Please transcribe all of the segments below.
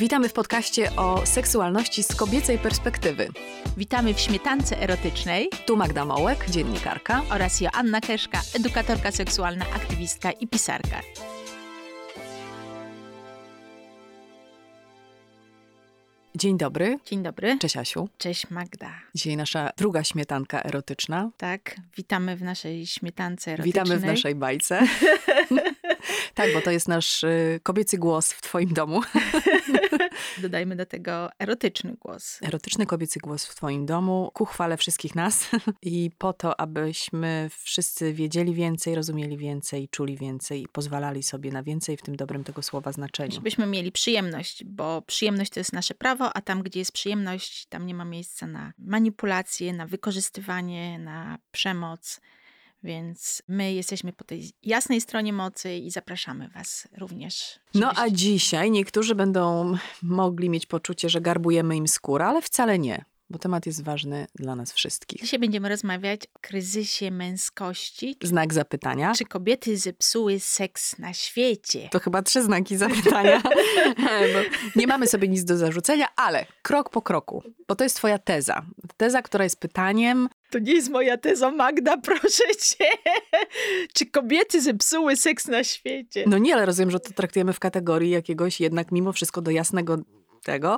Witamy w podcaście o seksualności z kobiecej perspektywy. Witamy w śmietance erotycznej. Tu Magda Mołek, dziennikarka. Oraz Joanna Keszka, edukatorka seksualna, aktywistka i pisarka. Dzień dobry. Dzień dobry. Cześć Asiu. Cześć Magda. Dzisiaj nasza druga śmietanka erotyczna. Tak, witamy w naszej śmietance erotycznej. Witamy w naszej bajce. tak, bo to jest nasz y, kobiecy głos w twoim domu. Dodajmy do tego erotyczny głos. Erotyczny kobiecy głos w twoim domu, ku chwale wszystkich nas i po to, abyśmy wszyscy wiedzieli więcej, rozumieli więcej, czuli więcej i pozwalali sobie na więcej w tym dobrym tego słowa znaczeniu. Żebyśmy mieli przyjemność, bo przyjemność to jest nasze prawo, a tam, gdzie jest przyjemność, tam nie ma miejsca na manipulacje, na wykorzystywanie, na przemoc. Więc my jesteśmy po tej jasnej stronie mocy i zapraszamy Was również. No a dzisiaj niektórzy będą mogli mieć poczucie, że garbujemy im skórę, ale wcale nie bo temat jest ważny dla nas wszystkich. Dzisiaj będziemy rozmawiać o kryzysie męskości. Znak zapytania. Czy kobiety zepsuły seks na świecie? To chyba trzy znaki zapytania. nie mamy sobie nic do zarzucenia, ale krok po kroku, bo to jest twoja teza. Teza, która jest pytaniem. To nie jest moja teza, Magda, proszę cię. Czy kobiety zepsuły seks na świecie? No nie, ale rozumiem, że to traktujemy w kategorii jakiegoś jednak mimo wszystko do jasnego tego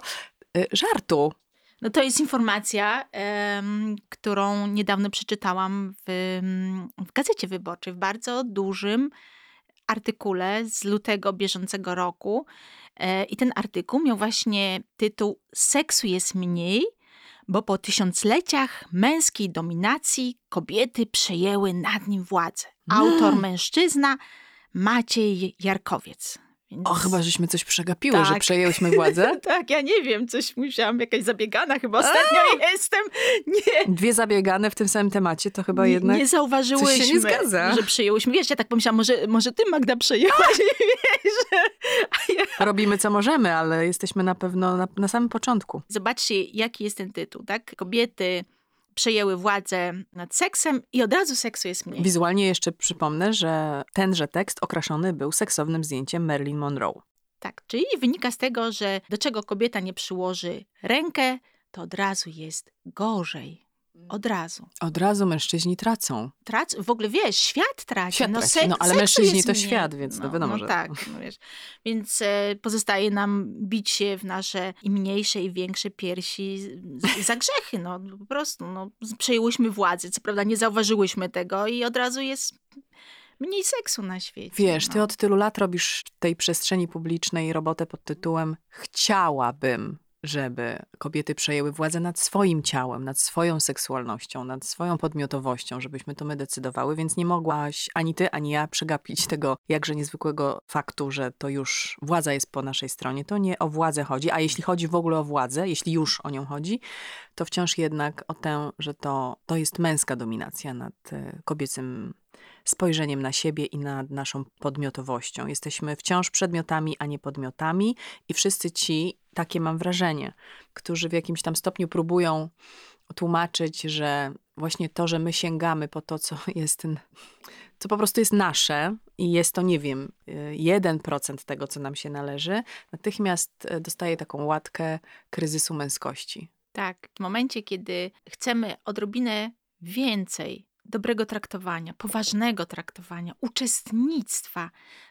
y, żartu. No to jest informacja, um, którą niedawno przeczytałam w, w Gazecie Wyborczej, w bardzo dużym artykule z lutego bieżącego roku. E, I ten artykuł miał właśnie tytuł Seksu jest mniej, bo po tysiącleciach męskiej dominacji kobiety przejęły nad nim władzę. Autor mężczyzna Maciej Jarkowiec. Więc... O, chyba żeśmy coś przegapiły, tak. że przejęłyśmy władzę. tak, ja nie wiem, coś musiałam, jakaś zabiegana chyba ostatnio A! jestem. Nie. Dwie zabiegane w tym samym temacie, to chyba jednak Nie zauważyłyśmy, coś się nie zgadza. że przejęłyśmy. Wiesz, ja tak pomyślałam, może, może ty Magda przejęłaś, wiesz. Ja... Robimy co możemy, ale jesteśmy na pewno na, na samym początku. Zobaczcie, jaki jest ten tytuł, tak? Kobiety przejęły władzę nad seksem i od razu seksu jest mniej. Wizualnie jeszcze przypomnę, że tenże tekst okraszony był seksownym zdjęciem Marilyn Monroe. Tak, czyli wynika z tego, że do czego kobieta nie przyłoży rękę, to od razu jest gorzej. Od razu. Od razu mężczyźni tracą. Trac, w ogóle wiesz, świat traci. Świat no, traci. no ale mężczyźni to świat, więc no, no wiadomo, no, że... tak, no, wiesz. Więc e, pozostaje nam bić się w nasze i mniejsze i większe piersi za grzechy, no po prostu. No, przejęłyśmy władzę, co prawda nie zauważyłyśmy tego i od razu jest mniej seksu na świecie. Wiesz, no. ty od tylu lat robisz w tej przestrzeni publicznej robotę pod tytułem Chciałabym żeby kobiety przejęły władzę nad swoim ciałem, nad swoją seksualnością, nad swoją podmiotowością, żebyśmy to my decydowały, więc nie mogłaś ani ty, ani ja przegapić tego jakże niezwykłego faktu, że to już władza jest po naszej stronie. To nie o władzę chodzi, a jeśli chodzi w ogóle o władzę, jeśli już o nią chodzi, to wciąż jednak o tę, że to, to jest męska dominacja nad e, kobiecym spojrzeniem na siebie i nad naszą podmiotowością. Jesteśmy wciąż przedmiotami, a nie podmiotami, i wszyscy ci, takie mam wrażenie, którzy w jakimś tam stopniu próbują tłumaczyć, że właśnie to, że my sięgamy po to, co jest co po prostu jest nasze i jest to, nie wiem, 1% tego, co nam się należy, natychmiast e, dostaje taką łatkę kryzysu męskości. Tak, w momencie, kiedy chcemy odrobinę więcej dobrego traktowania, poważnego traktowania, uczestnictwa,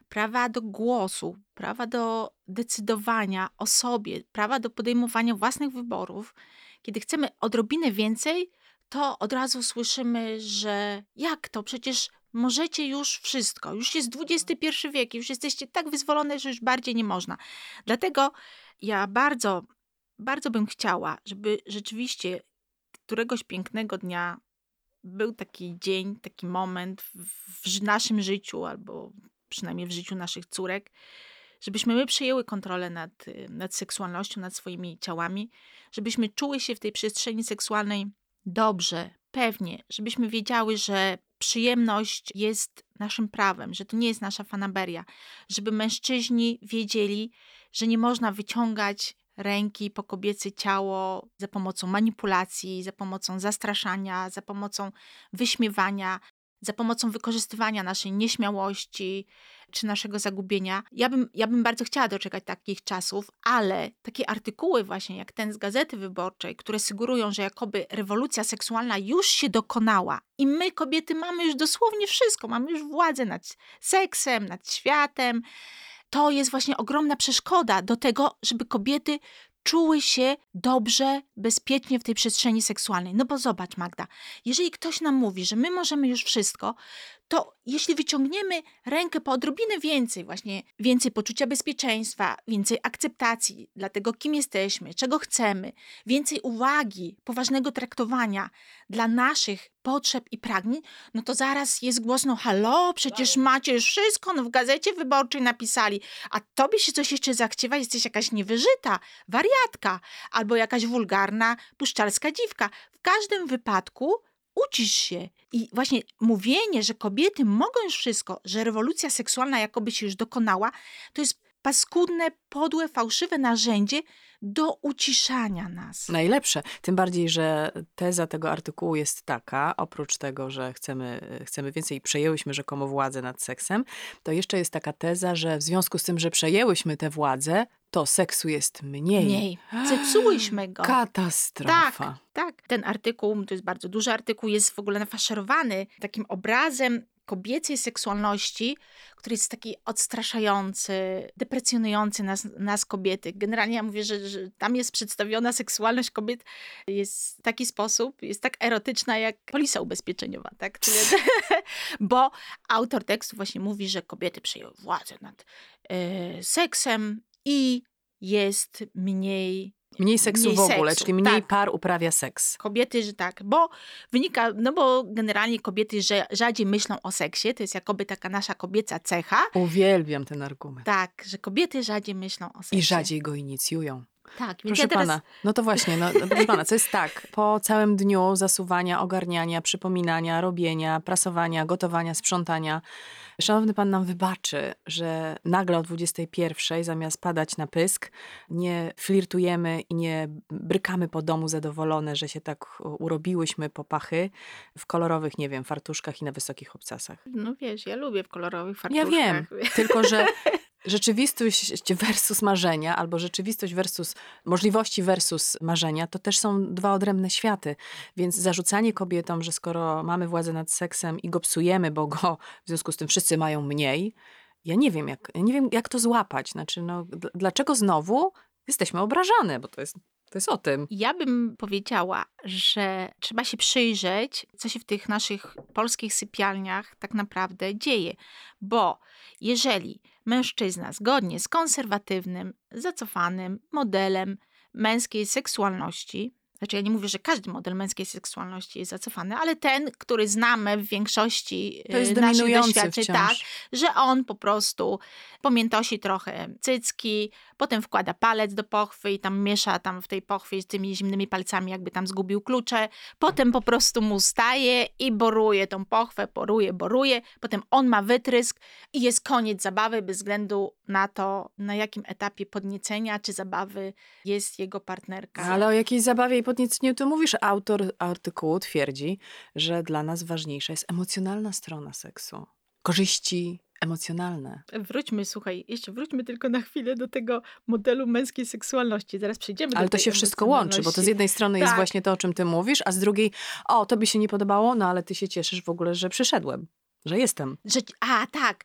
prawa do głosu, prawa do decydowania o sobie, prawa do podejmowania własnych wyborów, kiedy chcemy odrobinę więcej, to od razu słyszymy, że jak to? Przecież możecie już wszystko. Już jest XXI wiek, już jesteście tak wyzwolone, że już bardziej nie można. Dlatego ja bardzo, bardzo bym chciała, żeby rzeczywiście któregoś pięknego dnia był taki dzień, taki moment w naszym życiu, albo przynajmniej w życiu naszych córek, żebyśmy my przejęły kontrolę nad, nad seksualnością, nad swoimi ciałami, żebyśmy czuły się w tej przestrzeni seksualnej dobrze, pewnie, żebyśmy wiedziały, że przyjemność jest naszym prawem, że to nie jest nasza fanaberia, żeby mężczyźni wiedzieli, że nie można wyciągać ręki po kobiece ciało za pomocą manipulacji, za pomocą zastraszania, za pomocą wyśmiewania. za pomocą wykorzystywania naszej nieśmiałości czy naszego zagubienia. Ja bym, ja bym bardzo chciała doczekać takich czasów, ale takie artykuły właśnie jak ten z Gazety Wyborczej, które sugerują, że jakoby rewolucja seksualna już się dokonała i my kobiety mamy już dosłownie wszystko, mamy już władzę nad seksem, nad światem, to jest właśnie ogromna przeszkoda do tego, żeby kobiety czuły się dobrze, bezpiecznie w tej przestrzeni seksualnej. No bo zobacz, Magda, jeżeli ktoś nam mówi, że my możemy już wszystko, to jeśli wyciągniemy rękę po odrobinę więcej, właśnie więcej poczucia bezpieczeństwa, więcej akceptacji dla tego, kim jesteśmy, czego chcemy, więcej uwagi, poważnego traktowania dla naszych potrzeb i pragnień, no to zaraz jest głośno, halo, przecież macie wszystko, no w gazecie wyborczej napisali, a tobie się coś jeszcze zachciewa, jesteś jakaś niewyżyta, wariatka, albo jakaś wulgarna, puszczalska dziwka. W każdym wypadku uczysz się. I właśnie mówienie, że kobiety mogą już wszystko, że rewolucja seksualna jakoby się już dokonała, to jest paskudne, podłe, fałszywe narzędzie do uciszania nas. Najlepsze. Tym bardziej, że teza tego artykułu jest taka, oprócz tego, że chcemy, chcemy więcej i przejęłyśmy rzekomo władzę nad seksem, to jeszcze jest taka teza, że w związku z tym, że przejęłyśmy tę władzę, to seksu jest mniej. Mniej. Zepsułyśmy go. Katastrofa. Tak, tak. Ten artykuł, to jest bardzo duży artykuł, jest w ogóle nafaszerowany takim obrazem kobiecej seksualności, który jest taki odstraszający, deprecjonujący nas, nas kobiety. Generalnie ja mówię, że, że tam jest przedstawiona seksualność kobiet jest w taki sposób, jest tak erotyczna jak polisa ubezpieczeniowa, tak? Bo autor tekstu właśnie mówi, że kobiety przejęły władzę nad y, seksem i jest mniej Mniej seksu mniej w ogóle, seksu, czyli mniej tak. par uprawia seks. Kobiety, że tak, bo wynika, no bo generalnie kobiety że rzadziej myślą o seksie, to jest jakoby taka nasza kobieca cecha. Uwielbiam ten argument. Tak, że kobiety rzadziej myślą o seksie. I rzadziej go inicjują. Tak, więc Proszę ja teraz... pana, no to właśnie, no, no, proszę pana, co jest tak, po całym dniu zasuwania, ogarniania, przypominania, robienia, prasowania, gotowania, sprzątania, szanowny pan nam wybaczy, że nagle o 21 zamiast padać na pysk, nie flirtujemy i nie brykamy po domu zadowolone, że się tak urobiłyśmy po pachy w kolorowych, nie wiem, fartuszkach i na wysokich obcasach. No wiesz, ja lubię w kolorowych Ja fartuszkach. wiem, tylko że rzeczywistość versus marzenia, albo rzeczywistość versus możliwości versus marzenia, to też są dwa odrębne światy. Więc zarzucanie kobietom, że skoro mamy władzę nad seksem i go psujemy, bo go w związku z tym wszyscy mają mniej, ja nie wiem, jak, ja nie wiem, jak to złapać. Znaczy, no, dlaczego znowu jesteśmy obrażane, bo to jest, to jest o tym. Ja bym powiedziała, że trzeba się przyjrzeć, co się w tych naszych polskich sypialniach tak naprawdę dzieje. Bo jeżeli mężczyzna zgodnie z konserwatywnym, zacofanym modelem męskiej seksualności, znaczy ja nie mówię, że każdy model męskiej seksualności jest zacofany, ale ten, który znamy w większości To jest e, naszych doświadczeń, wciąż. tak, że on po prostu pomiętosi trochę cycki, potem wkłada palec do pochwy i tam miesza tam w tej pochwie z tymi zimnymi palcami, jakby tam zgubił klucze. Potem po prostu mu staje i boruje tą pochwę, boruje, boruje. Potem on ma wytrysk i jest koniec zabawy bez względu na to, na jakim etapie podniecenia czy zabawy jest jego partnerka. Ale o jakiejś zabawie i podnieceniu to mówisz. Autor artykułu twierdzi, że dla nas ważniejsza jest emocjonalna strona seksu. Korzyści emocjonalne. Wróćmy, słuchaj, jeszcze wróćmy tylko na chwilę do tego modelu męskiej seksualności. Zaraz przejdziemy Ale do to tej się wszystko łączy, bo to z jednej strony jest Tak. właśnie to, o czym ty mówisz, a z drugiej, o, to by się nie podobało, no ale ty się cieszysz w ogóle, że przyszedłem, że jestem. Że, a, tak,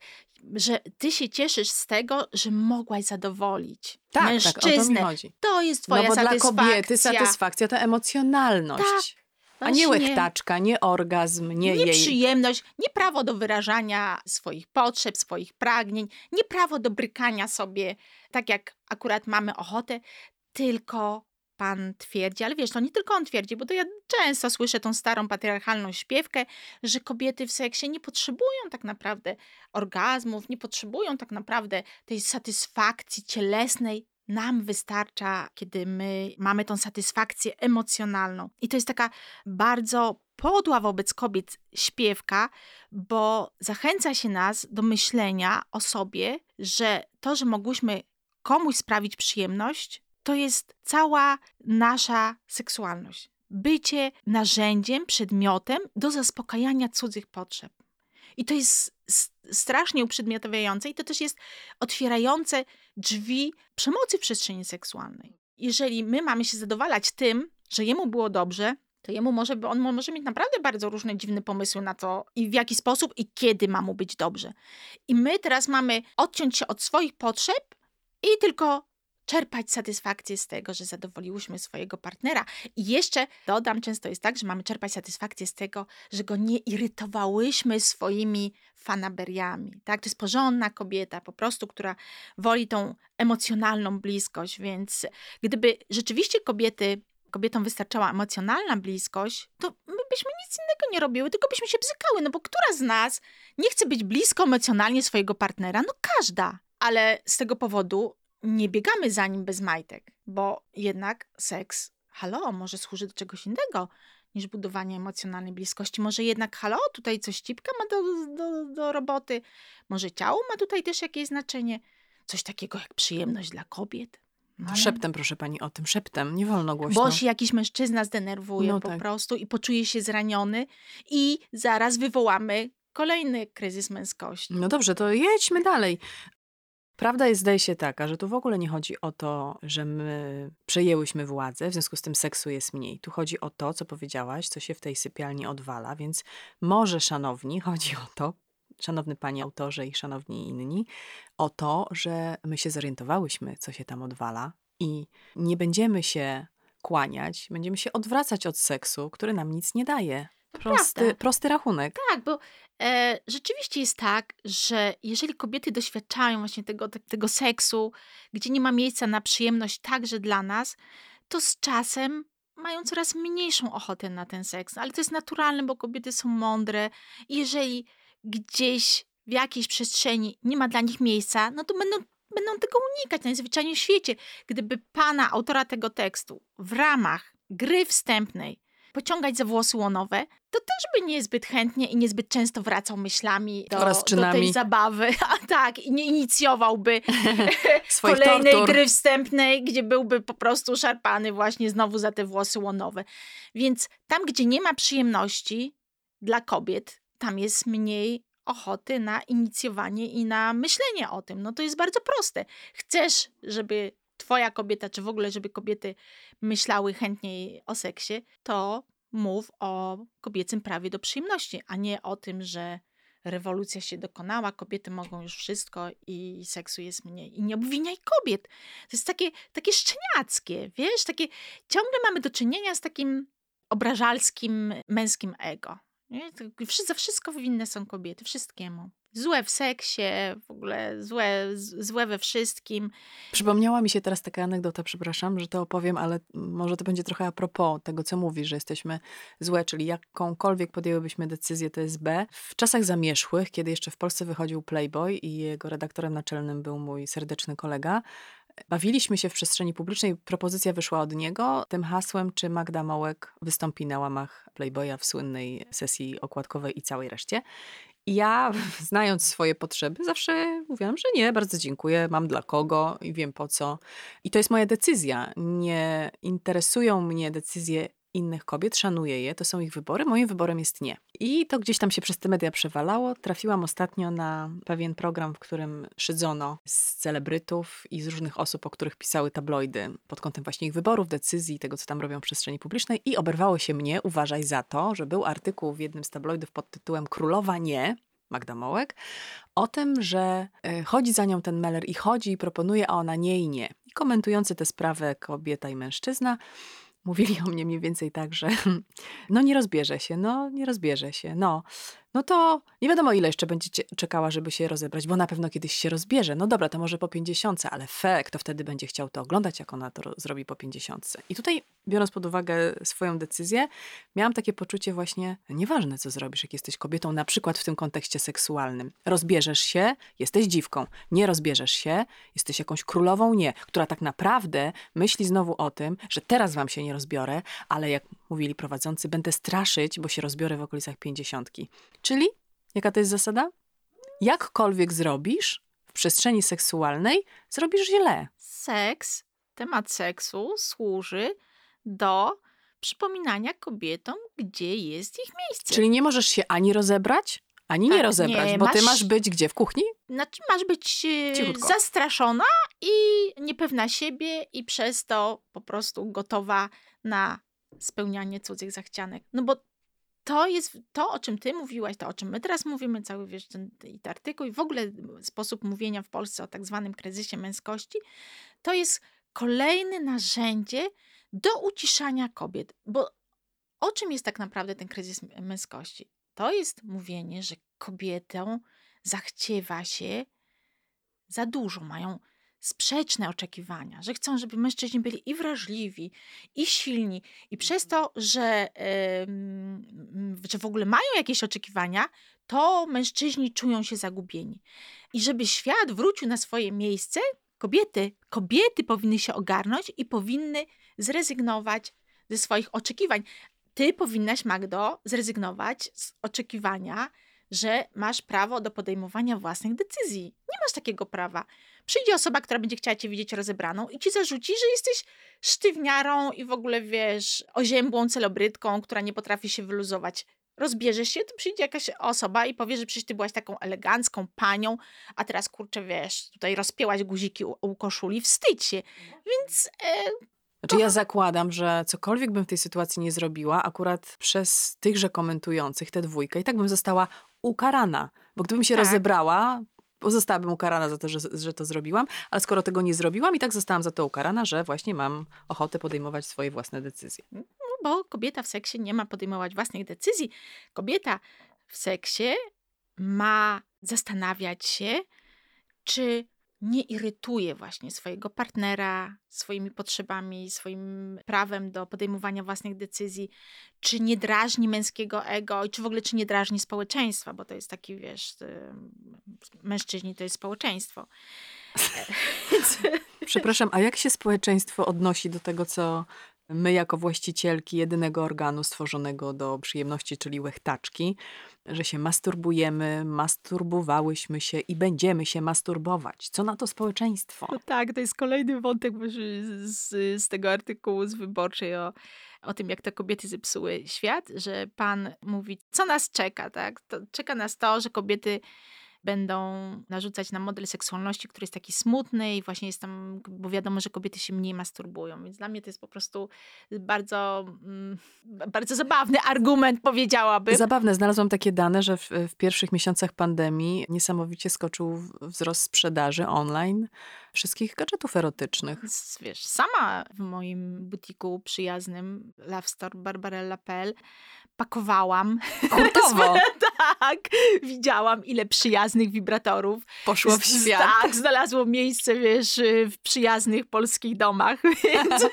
że ty się cieszysz z tego, że mogłaś zadowolić Tak, tak, to mężczyznę. chodzi. to jest twoja no bo dla satysfakcja. kobiety satysfakcja to emocjonalność. a nie łechtaczka, nie orgazm, nie, Nie jej... przyjemność, nie prawo do wyrażania swoich potrzeb, swoich pragnień, nie prawo do brykania sobie, tak jak akurat mamy ochotę, tylko pan twierdzi, ale wiesz, to nie tylko on twierdzi, bo to ja często słyszę tą starą patriarchalną śpiewkę, że kobiety w seksie nie potrzebują tak naprawdę orgazmów, nie potrzebują tak naprawdę tej satysfakcji cielesnej. Nam wystarcza, kiedy my mamy tą satysfakcję emocjonalną. I to jest taka bardzo podła wobec kobiet śpiewka, bo zachęca się nas do myślenia o sobie, że to, że mogłyśmy komuś sprawić przyjemność, to jest cała nasza seksualność. Bycie narzędziem, przedmiotem do zaspokajania cudzych potrzeb. I to jest strasznie uprzedmiotawiające i to też jest otwierające drzwi przemocy w przestrzeni seksualnej. Jeżeli my mamy się zadowalać tym, że jemu było dobrze, to jemu może, on może mieć naprawdę bardzo różne dziwne pomysły na to i w jaki sposób i kiedy ma mu być dobrze. I my teraz mamy odciąć się od swoich potrzeb i tylko czerpać satysfakcję z tego, że zadowoliłyśmy swojego partnera. I jeszcze dodam, często jest tak, że mamy czerpać satysfakcję z tego, że go nie irytowałyśmy swoimi fanaberiami. Tak? To jest porządna kobieta, po prostu, która woli tą emocjonalną bliskość, więc gdyby rzeczywiście kobiety kobietom wystarczała emocjonalna bliskość, to my byśmy nic innego nie robiły, tylko byśmy się bzykały, no bo która z nas nie chce być blisko emocjonalnie swojego partnera? No każda. Ale z tego powodu nie biegamy za nim bez majtek, bo jednak seks, halo, może służy do czegoś innego niż budowanie emocjonalnej bliskości. Może jednak, halo, tutaj coś cipka ma do, do, do roboty, może ciało ma tutaj też jakieś znaczenie. Coś takiego jak przyjemność dla kobiet. Ale... Szeptem, proszę pani, o tym szeptem, nie wolno głośno. Bo się jakiś mężczyzna zdenerwuje no po tak. prostu i poczuje się zraniony i zaraz wywołamy kolejny kryzys męskości. No dobrze, to jedźmy dalej. Prawda jest, zdaje się taka, że tu w ogóle nie chodzi o to, że my przejęłyśmy władzę, w związku z tym seksu jest mniej. Tu chodzi o to, co powiedziałaś, co się w tej sypialni odwala, więc może, szanowni, chodzi o to, szanowny panie autorze i szanowni inni, o to, że my się zorientowałyśmy, co się tam odwala i nie będziemy się kłaniać, będziemy się odwracać od seksu, który nam nic nie daje. Prosty, prosty rachunek. Tak, bo e, rzeczywiście jest tak, że jeżeli kobiety doświadczają właśnie tego, tego seksu, gdzie nie ma miejsca na przyjemność także dla nas, to z czasem mają coraz mniejszą ochotę na ten seks. Ale to jest naturalne, bo kobiety są mądre. I jeżeli gdzieś w jakiejś przestrzeni nie ma dla nich miejsca, no to będą, będą tego unikać najzwyczajniej w świecie. Gdyby pana, autora tego tekstu, w ramach gry wstępnej pociągać za włosy łonowe, to też by niezbyt chętnie i niezbyt często wracał myślami do, do tej zabawy. A tak, i nie inicjowałby kolejnej tortur. gry wstępnej, gdzie byłby po prostu szarpany właśnie znowu za te włosy łonowe. Więc tam, gdzie nie ma przyjemności dla kobiet, tam jest mniej ochoty na inicjowanie i na myślenie o tym. No to jest bardzo proste. Chcesz, żeby twoja kobieta, czy w ogóle, żeby kobiety myślały chętniej o seksie, to mów o kobiecym prawie do przyjemności, a nie o tym, że rewolucja się dokonała, kobiety mogą już wszystko i seksu jest mniej. I nie obwiniaj kobiet. To jest takie, takie szczeniackie, wiesz, takie ciągle mamy do czynienia z takim obrażalskim męskim ego. Za wszystko winne są kobiety, wszystkiemu. Złe w seksie, w ogóle złe, złe we wszystkim. Przypomniała mi się teraz taka anegdota, przepraszam, że to opowiem, ale może to będzie trochę a propos tego, co mówisz, że jesteśmy złe, czyli jakąkolwiek podjęłybyśmy decyzję, to jest B. W czasach zamierzchłych, kiedy jeszcze w Polsce wychodził Playboy i jego redaktorem naczelnym był mój serdeczny kolega, Bawiliśmy się w przestrzeni publicznej, propozycja wyszła od niego tym hasłem, czy Magda Mołek wystąpi na łamach Playboya w słynnej sesji okładkowej i całej reszcie. I ja, znając swoje potrzeby, zawsze mówiłam, że nie, bardzo dziękuję, mam dla kogo i wiem po co. I to jest moja decyzja. Nie interesują mnie decyzje innych kobiet, szanuję je, to są ich wybory, moim wyborem jest nie. I to gdzieś tam się przez te media przewalało. Trafiłam ostatnio na pewien program, w którym szydzono z celebrytów i z różnych osób, o których pisały tabloidy pod kątem właśnie ich wyborów, decyzji, tego co tam robią w przestrzeni publicznej i oberwało się mnie, uważaj za to, że był artykuł w jednym z tabloidów pod tytułem Królowa nie, Magda Mołek, o tym, że e, chodzi za nią ten Meller i chodzi i proponuje, a ona nie i nie. I komentujący tę sprawę kobieta i mężczyzna mówili o mnie mniej więcej tak, że no nie rozbierze się, no nie rozbierze się, no no to nie wiadomo ile jeszcze będzie czekała, żeby się rozebrać, bo na pewno kiedyś się rozbierze. No dobra, to może po 50, ale fe, kto wtedy będzie chciał to oglądać, jak ona to zrobi po 50. I tutaj, biorąc pod uwagę swoją decyzję, miałam takie poczucie właśnie, nieważne co zrobisz, jak jesteś kobietą, na przykład w tym kontekście seksualnym. Rozbierzesz się, jesteś dziwką. Nie rozbierzesz się, jesteś jakąś królową, nie, która tak naprawdę myśli znowu o tym, że teraz wam się nie rozbiorę, ale jak mówili prowadzący, będę straszyć, bo się rozbiorę w okolicach 50. Czyli, jaka to jest zasada? Jakkolwiek zrobisz w przestrzeni seksualnej, zrobisz źle. Seks, temat seksu służy do przypominania kobietom, gdzie jest ich miejsce. Czyli nie możesz się ani rozebrać, Ani Tak, nie rozebrać, nie, bo ty masz- masz być gdzie? W kuchni? Znaczy masz być e, Cichutko. zastraszona i niepewna siebie i przez to po prostu gotowa na spełnianie cudzych zachcianek. No bo to jest to, o czym ty mówiłaś, to o czym my teraz mówimy, cały wiesz, ten, ten artykuł i w ogóle sposób mówienia w Polsce o tak zwanym kryzysie męskości, to jest kolejne narzędzie do uciszania kobiet. Bo o czym jest tak naprawdę ten kryzys męskości? To jest mówienie, że kobietą zachciewa się za dużo, mają sprzeczne oczekiwania, że chcą, żeby mężczyźni byli i wrażliwi, i silni. I przez to, że, em, że w ogóle mają jakieś oczekiwania, to mężczyźni czują się zagubieni. I żeby świat wrócił na swoje miejsce, kobiety, kobiety powinny się ogarnąć i powinny zrezygnować ze swoich oczekiwań. Ty powinnaś, Magdo, zrezygnować z oczekiwania, że masz prawo do podejmowania własnych decyzji. Nie masz takiego prawa. Przyjdzie osoba, która będzie chciała cię widzieć rozebraną i ci zarzuci, że jesteś sztywniarą i w ogóle, wiesz, oziębłą celebrytką, która nie potrafi się wyluzować. Rozbierzesz się, to przyjdzie jakaś osoba i powie, że przecież ty byłaś taką elegancką panią, a teraz, kurczę, wiesz, tutaj rozpięłaś guziki u, u koszuli, wstydź się. Więc e, Znaczy ja zakładam, że cokolwiek bym w tej sytuacji nie zrobiła, akurat przez tychże komentujących, tę dwójkę, i tak bym została ukarana. Bo gdybym się Tak. rozebrała, zostałabym ukarana za to, że, że to zrobiłam, ale skoro tego nie zrobiłam, i tak zostałam za to ukarana, że właśnie mam ochotę podejmować swoje własne decyzje. No bo kobieta w seksie nie ma podejmować własnych decyzji. Kobieta w seksie ma zastanawiać się, czy nie irytuje właśnie swojego partnera swoimi potrzebami, swoim prawem do podejmowania własnych decyzji, czy nie drażni męskiego ego i czy w ogóle czy nie drażni społeczeństwa, bo to jest taki, wiesz, ym, mężczyźni to jest społeczeństwo. Przepraszam, a jak się społeczeństwo odnosi do tego, co my jako właścicielki jedynego organu stworzonego do przyjemności, czyli łechtaczki, że się masturbujemy, masturbowałyśmy się i będziemy się masturbować. Co na to społeczeństwo? No tak, to jest kolejny wątek z, z tego artykułu z wyborczej o, o tym, jak te kobiety zepsuły świat, że pan mówi, co nas czeka, tak? To czeka nas to, że kobiety będą narzucać nam model seksualności, który jest taki smutny i właśnie jest tam, bo wiadomo, że kobiety się mniej masturbują. Więc dla mnie to jest po prostu bardzo, mm, bardzo zabawny argument, powiedziałabym. Zabawne, znalazłam takie dane, że w, w pierwszych miesiącach pandemii niesamowicie skoczył wzrost sprzedaży online wszystkich gadżetów erotycznych. Wiesz, sama w moim butiku przyjaznym Love Store Barbarella.pl pakowałam. Hurtowo tak, widziałam ile przyjaznych wibratorów. poszło w świat. Tak, znalazło miejsce, wiesz, y, w przyjaznych polskich domach. Więc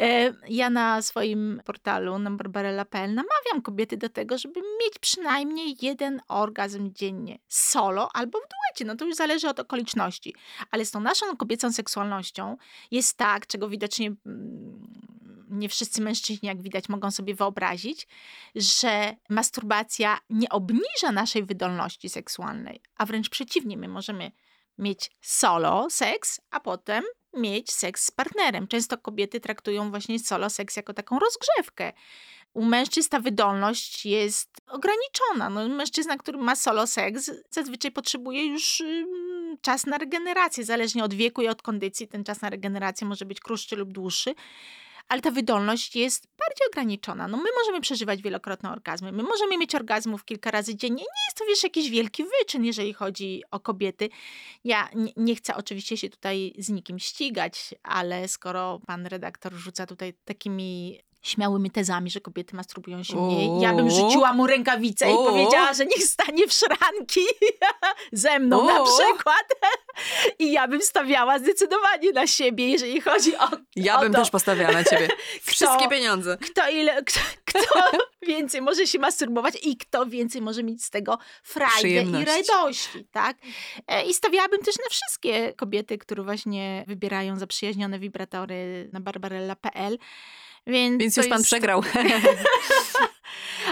e, ja na swoim portalu na barbarella.pl namawiam kobiety do tego, żeby mieć przynajmniej jeden orgazm dziennie. Solo albo w duecie. No to już zależy od okoliczności. Ale z tą naszą kobiecą seksualnością jest tak, czego widocznie mm, nie wszyscy mężczyźni, jak widać, mogą sobie wyobrazić, że masturbacja nie obniża naszej wydolności seksualnej, a wręcz przeciwnie, my możemy mieć solo seks, a potem mieć seks z partnerem. Często kobiety traktują właśnie solo seks jako taką rozgrzewkę. U mężczyzn ta wydolność jest ograniczona. No, mężczyzna, który ma solo seks, zazwyczaj potrzebuje już ym, czas na regenerację. Zależnie od wieku i od kondycji, ten czas na regenerację może być krótszy lub dłuższy ale ta wydolność jest bardziej ograniczona. No my możemy przeżywać wielokrotne orgazmy, my możemy mieć orgazmów kilka razy dziennie. Nie jest to, wiesz, jakiś wielki wyczyn, jeżeli chodzi o kobiety. Ja nie, nie chcę oczywiście się tutaj z nikim ścigać, ale skoro pan redaktor rzuca tutaj takimi śmiałymi tezami, że kobiety masturbują się mniej, ja bym rzuciła mu rękawicę i powiedziała, że niech stanie w szranki ze mną na przykład. I ja bym stawiała zdecydowanie na siebie, jeżeli chodzi o Ja o bym to, też postawiała na ciebie. Wszystkie pieniądze. kto ile, kto, kto więcej może się masturbować i kto więcej może mieć z tego frajdę i radości, tak? E, I stawiałabym też na wszystkie kobiety, które właśnie wybierają zaprzyjaźnione wibratory na barbarella.pl. Więc, Więc już pan jest- przegrał.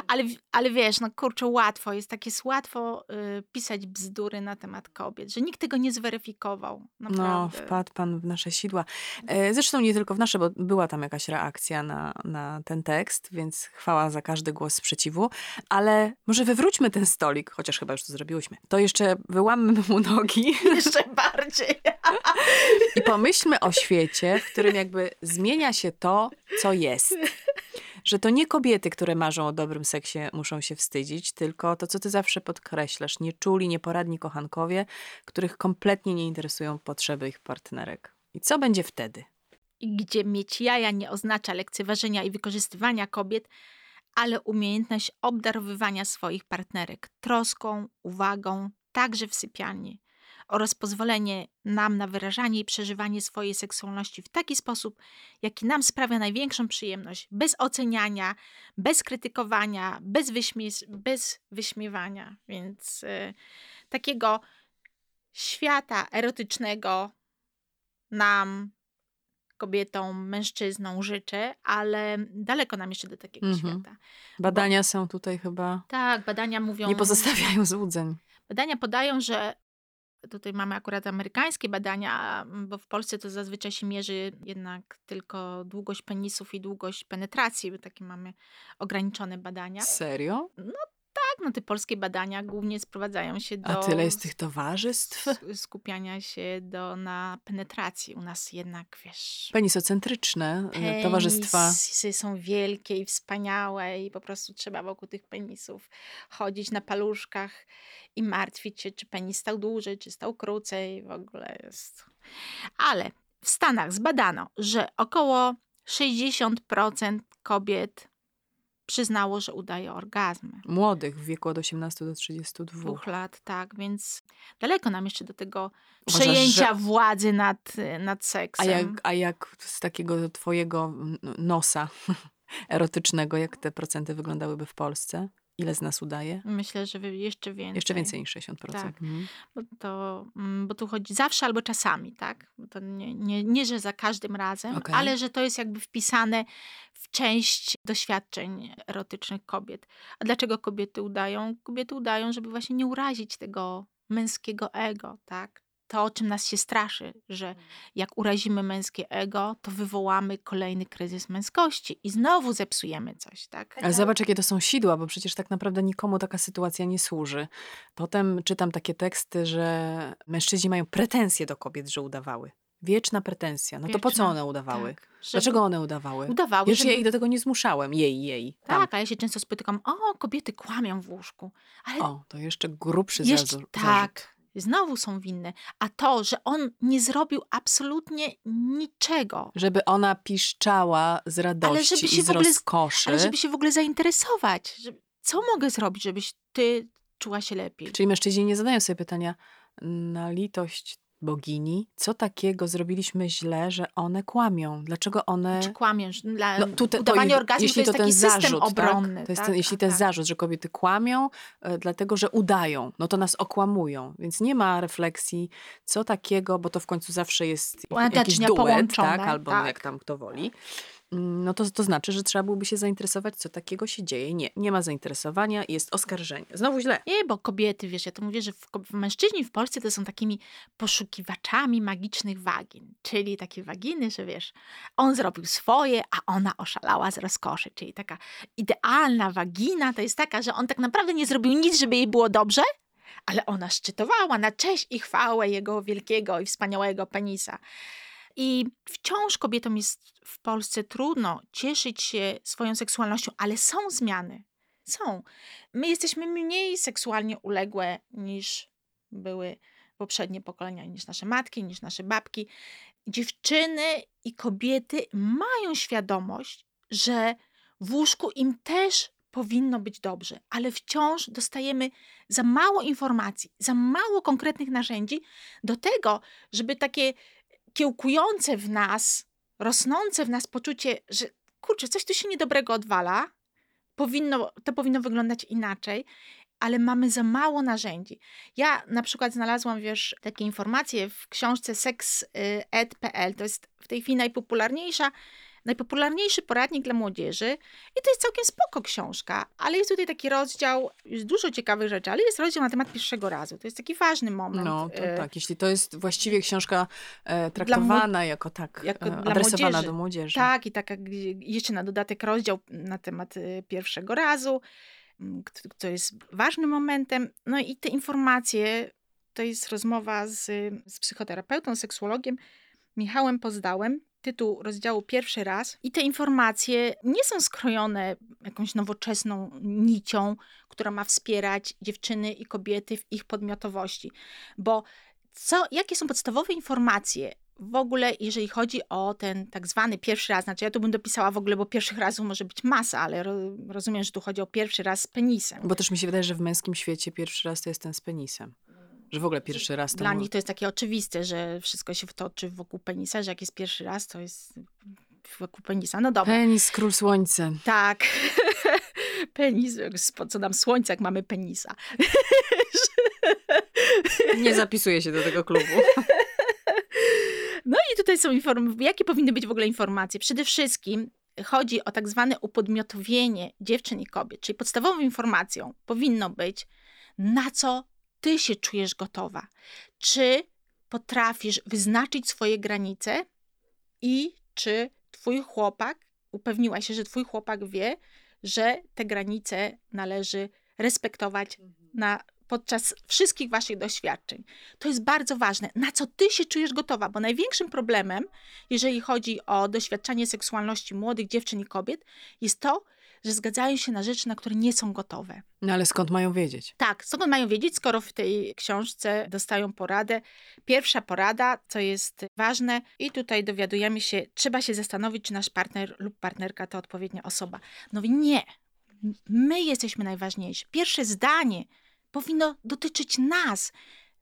Ale, ale wiesz, no kurczę, łatwo jest, tak jest łatwo y, pisać bzdury na temat kobiet, że nikt tego nie zweryfikował. No, Naprawdę. wpadł pan w nasze sidła. E, zresztą nie tylko w nasze, bo była tam jakaś reakcja na, na ten tekst, więc chwała za każdy głos sprzeciwu. Ale może wywróćmy ten stolik, chociaż chyba już to zrobiłyśmy. To jeszcze wyłammy mu nogi Jeszcze bardziej. i pomyślmy o świecie, w którym jakby zmienia się to, co jest. Że to nie kobiety, które marzą o dobrym seksie, muszą się wstydzić, tylko to, co ty zawsze podkreślasz, nieczuli, nieporadni kochankowie, których kompletnie nie interesują potrzeby ich partnerek. I co będzie wtedy? Gdzie mieć jaja nie oznacza lekceważenia i wykorzystywania kobiet, ale umiejętność obdarowywania swoich partnerek troską, uwagą, także w sypialni oraz pozwolenie nam na wyrażanie i przeżywanie swojej seksualności w taki sposób, jaki nam sprawia największą przyjemność, bez oceniania, bez krytykowania, bez, wyśmie- bez wyśmiewania. Więc y, takiego świata erotycznego nam, kobietom, mężczyznom życzę, ale daleko nam jeszcze do takiego Mhm. świata. Badania są tutaj chyba. Tak, badania mówią. Nie pozostawiają złudzeń. Badania podają, że tutaj mamy akurat amerykańskie badania, bo w Polsce to zazwyczaj się mierzy jednak tylko długość penisów i długość penetracji, bo takie mamy ograniczone badania. Serio? Tak, no te polskie badania głównie sprowadzają się do A tyle jest tych towarzystw? skupiania się do, na penetracji. U nas jednak, wiesz, Penisocentryczne y, towarzystwa. penisy są wielkie i wspaniałe i po prostu trzeba wokół tych penisów chodzić na paluszkach i martwić się, czy penis stał dłużej, czy stał krócej. W ogóle jest... Ale w Stanach zbadano, że około 60% kobiet przyznało, że udaje orgazmy. Młodych w wieku od 18 do 32. Dwóch lat, tak, więc daleko nam jeszcze do tego Uważasz, przejęcia że- władzy nad, nad A seksem. jak, a jak z takiego twojego nosa erotycznego, jak te procenty wyglądałyby w Polsce? Ile z nas udaje? Myślę, że jeszcze więcej. Jeszcze więcej niż 60%. Tak. Mhm. Bo, to, mm, bo tu chodzi zawsze albo czasami, tak? To nie, nie, nie, że za każdym razem, Okej. ale że to jest jakby wpisane w część doświadczeń erotycznych kobiet. A dlaczego kobiety udają? Kobiety udają, żeby właśnie nie urazić tego męskiego ego, tak? To, o czym nas się straszy, że jak urazimy męskie ego, to wywołamy kolejny kryzys męskości i znowu zepsujemy coś, tak? Ale zobacz, jakie to są sidła, bo przecież tak naprawdę nikomu taka sytuacja nie służy. Potem czytam takie teksty, że mężczyźni mają pretensje do kobiet, że udawały. Wieczna pretensja. No to po co Wieczna, one udawały? Tak, żeby Dlaczego one udawały? Udawały, Wiesz, żeby... ja ich do tego nie zmuszałem. Jej, jej. Tam. Tak, a ja się często spotykam, o, kobiety kłamią w łóżku. Ale O, to jeszcze grubszy jeszcze, zarzut. tak, znowu są winne. A to, że on nie zrobił absolutnie niczego, Żeby ona piszczała z radości żeby i się z w ogóle z- rozkoszy. ale żeby się w ogóle zainteresować. Że, co mogę zrobić, żebyś ty czuła się lepiej? Czyli mężczyźni nie zadają sobie pytania na litość bogini, co takiego zrobiliśmy źle, że one kłamią? Dlaczego one... Czy kłamiesz? Dla No, tu te, udawanie to, orgazmu to jeśli jest to taki ten system zarzut, obronny. tak? To jest tak? ten, jeśli A, ten tak. zarzut, że kobiety kłamią, e, dlatego że udają, no to nas okłamują. Więc nie ma refleksji, co takiego, bo to w końcu zawsze jest One jakiś duet, połączone, tak? albo tak. jak tam kto woli. No to, to znaczy, że trzeba byłoby się zainteresować, co takiego się dzieje. Nie, nie ma zainteresowania, jest oskarżenie. Znowu źle. Nie, bo kobiety, wiesz, ja to mówię, że w, w mężczyźni w Polsce to są takimi poszukiwaczami magicznych wagin. Czyli takie waginy, że wiesz, on zrobił swoje, a ona oszalała z rozkoszy. Czyli taka idealna wagina to jest taka, że on tak naprawdę nie zrobił nic, żeby jej było dobrze, ale ona szczytowała na cześć i chwałę jego wielkiego i wspaniałego penisa. I wciąż kobietom jest w Polsce trudno cieszyć się swoją seksualnością, ale są zmiany. Są. My jesteśmy mniej seksualnie uległe niż były poprzednie pokolenia, niż nasze matki, niż nasze babki. Dziewczyny i kobiety mają świadomość, że w łóżku im też powinno być dobrze, ale wciąż dostajemy za mało informacji, za mało konkretnych narzędzi do tego, żeby takie kiełkujące w nas, rosnące w nas poczucie, że kurczę, coś tu się niedobrego odwala, powinno, to powinno wyglądać inaczej, ale mamy za mało narzędzi. Ja na przykład znalazłam, wiesz, takie informacje w książce sexed.pl, to jest w tej chwili najpopularniejsza najpopularniejszy poradnik dla młodzieży i to jest całkiem spoko książka, ale jest tutaj taki rozdział, jest dużo ciekawych rzeczy, ale jest rozdział na temat pierwszego razu. To jest taki ważny moment. No, to e, tak, jeśli to jest właściwie książka e, traktowana jako tak, jako e, adresowana młodzieży. do młodzieży. Tak, i tak jeszcze na dodatek rozdział na temat e, pierwszego razu, co jest ważnym momentem. No i te informacje, to jest rozmowa z, z psychoterapeutą, seksuologiem Michałem Pozdałem, tytuł rozdziału pierwszy raz i te informacje nie są skrojone jakąś nowoczesną nicią, która ma wspierać dziewczyny i kobiety w ich podmiotowości. Bo co, jakie są podstawowe informacje w ogóle, jeżeli chodzi o ten tak zwany pierwszy raz, znaczy ja tu bym dopisała w ogóle, bo pierwszych razów może być masa, ale ro, rozumiem, że tu chodzi o pierwszy raz z penisem. Bo też mi się wydaje, że w męskim świecie pierwszy raz to jest ten z penisem. Że w ogóle pierwszy raz to. Dla nich to jest takie oczywiste, że wszystko się wtoczy wokół penisa, że jak jest pierwszy raz, to jest wokół penisa. No dobra. Penis, król słońce. Tak. Penis, po co nam słońce, jak mamy penisa. Nie zapisuję się do tego klubu. No i tutaj są informacje, jakie powinny być w ogóle informacje? Przede wszystkim chodzi o tak zwane upodmiotowienie dziewczyn i kobiet, czyli podstawową informacją powinno być, na co ty się czujesz gotowa. Czy potrafisz wyznaczyć swoje granice i czy twój chłopak, upewniła się, że twój chłopak wie, że te granice należy respektować mhm. na podczas wszystkich waszych doświadczeń. To jest bardzo ważne, na co ty się czujesz gotowa, bo największym problemem, jeżeli chodzi o doświadczanie seksualności młodych dziewczyn i kobiet, jest to, że zgadzają się na rzeczy, na które nie są gotowe. No ale skąd mają wiedzieć? Tak, skąd mają wiedzieć, skoro w tej książce dostają poradę. Pierwsza porada, co jest ważne, i tutaj dowiadujemy się, trzeba się zastanowić, czy nasz partner lub partnerka to odpowiednia osoba. No nie, my jesteśmy najważniejsi. Pierwsze zdanie powinno dotyczyć nas.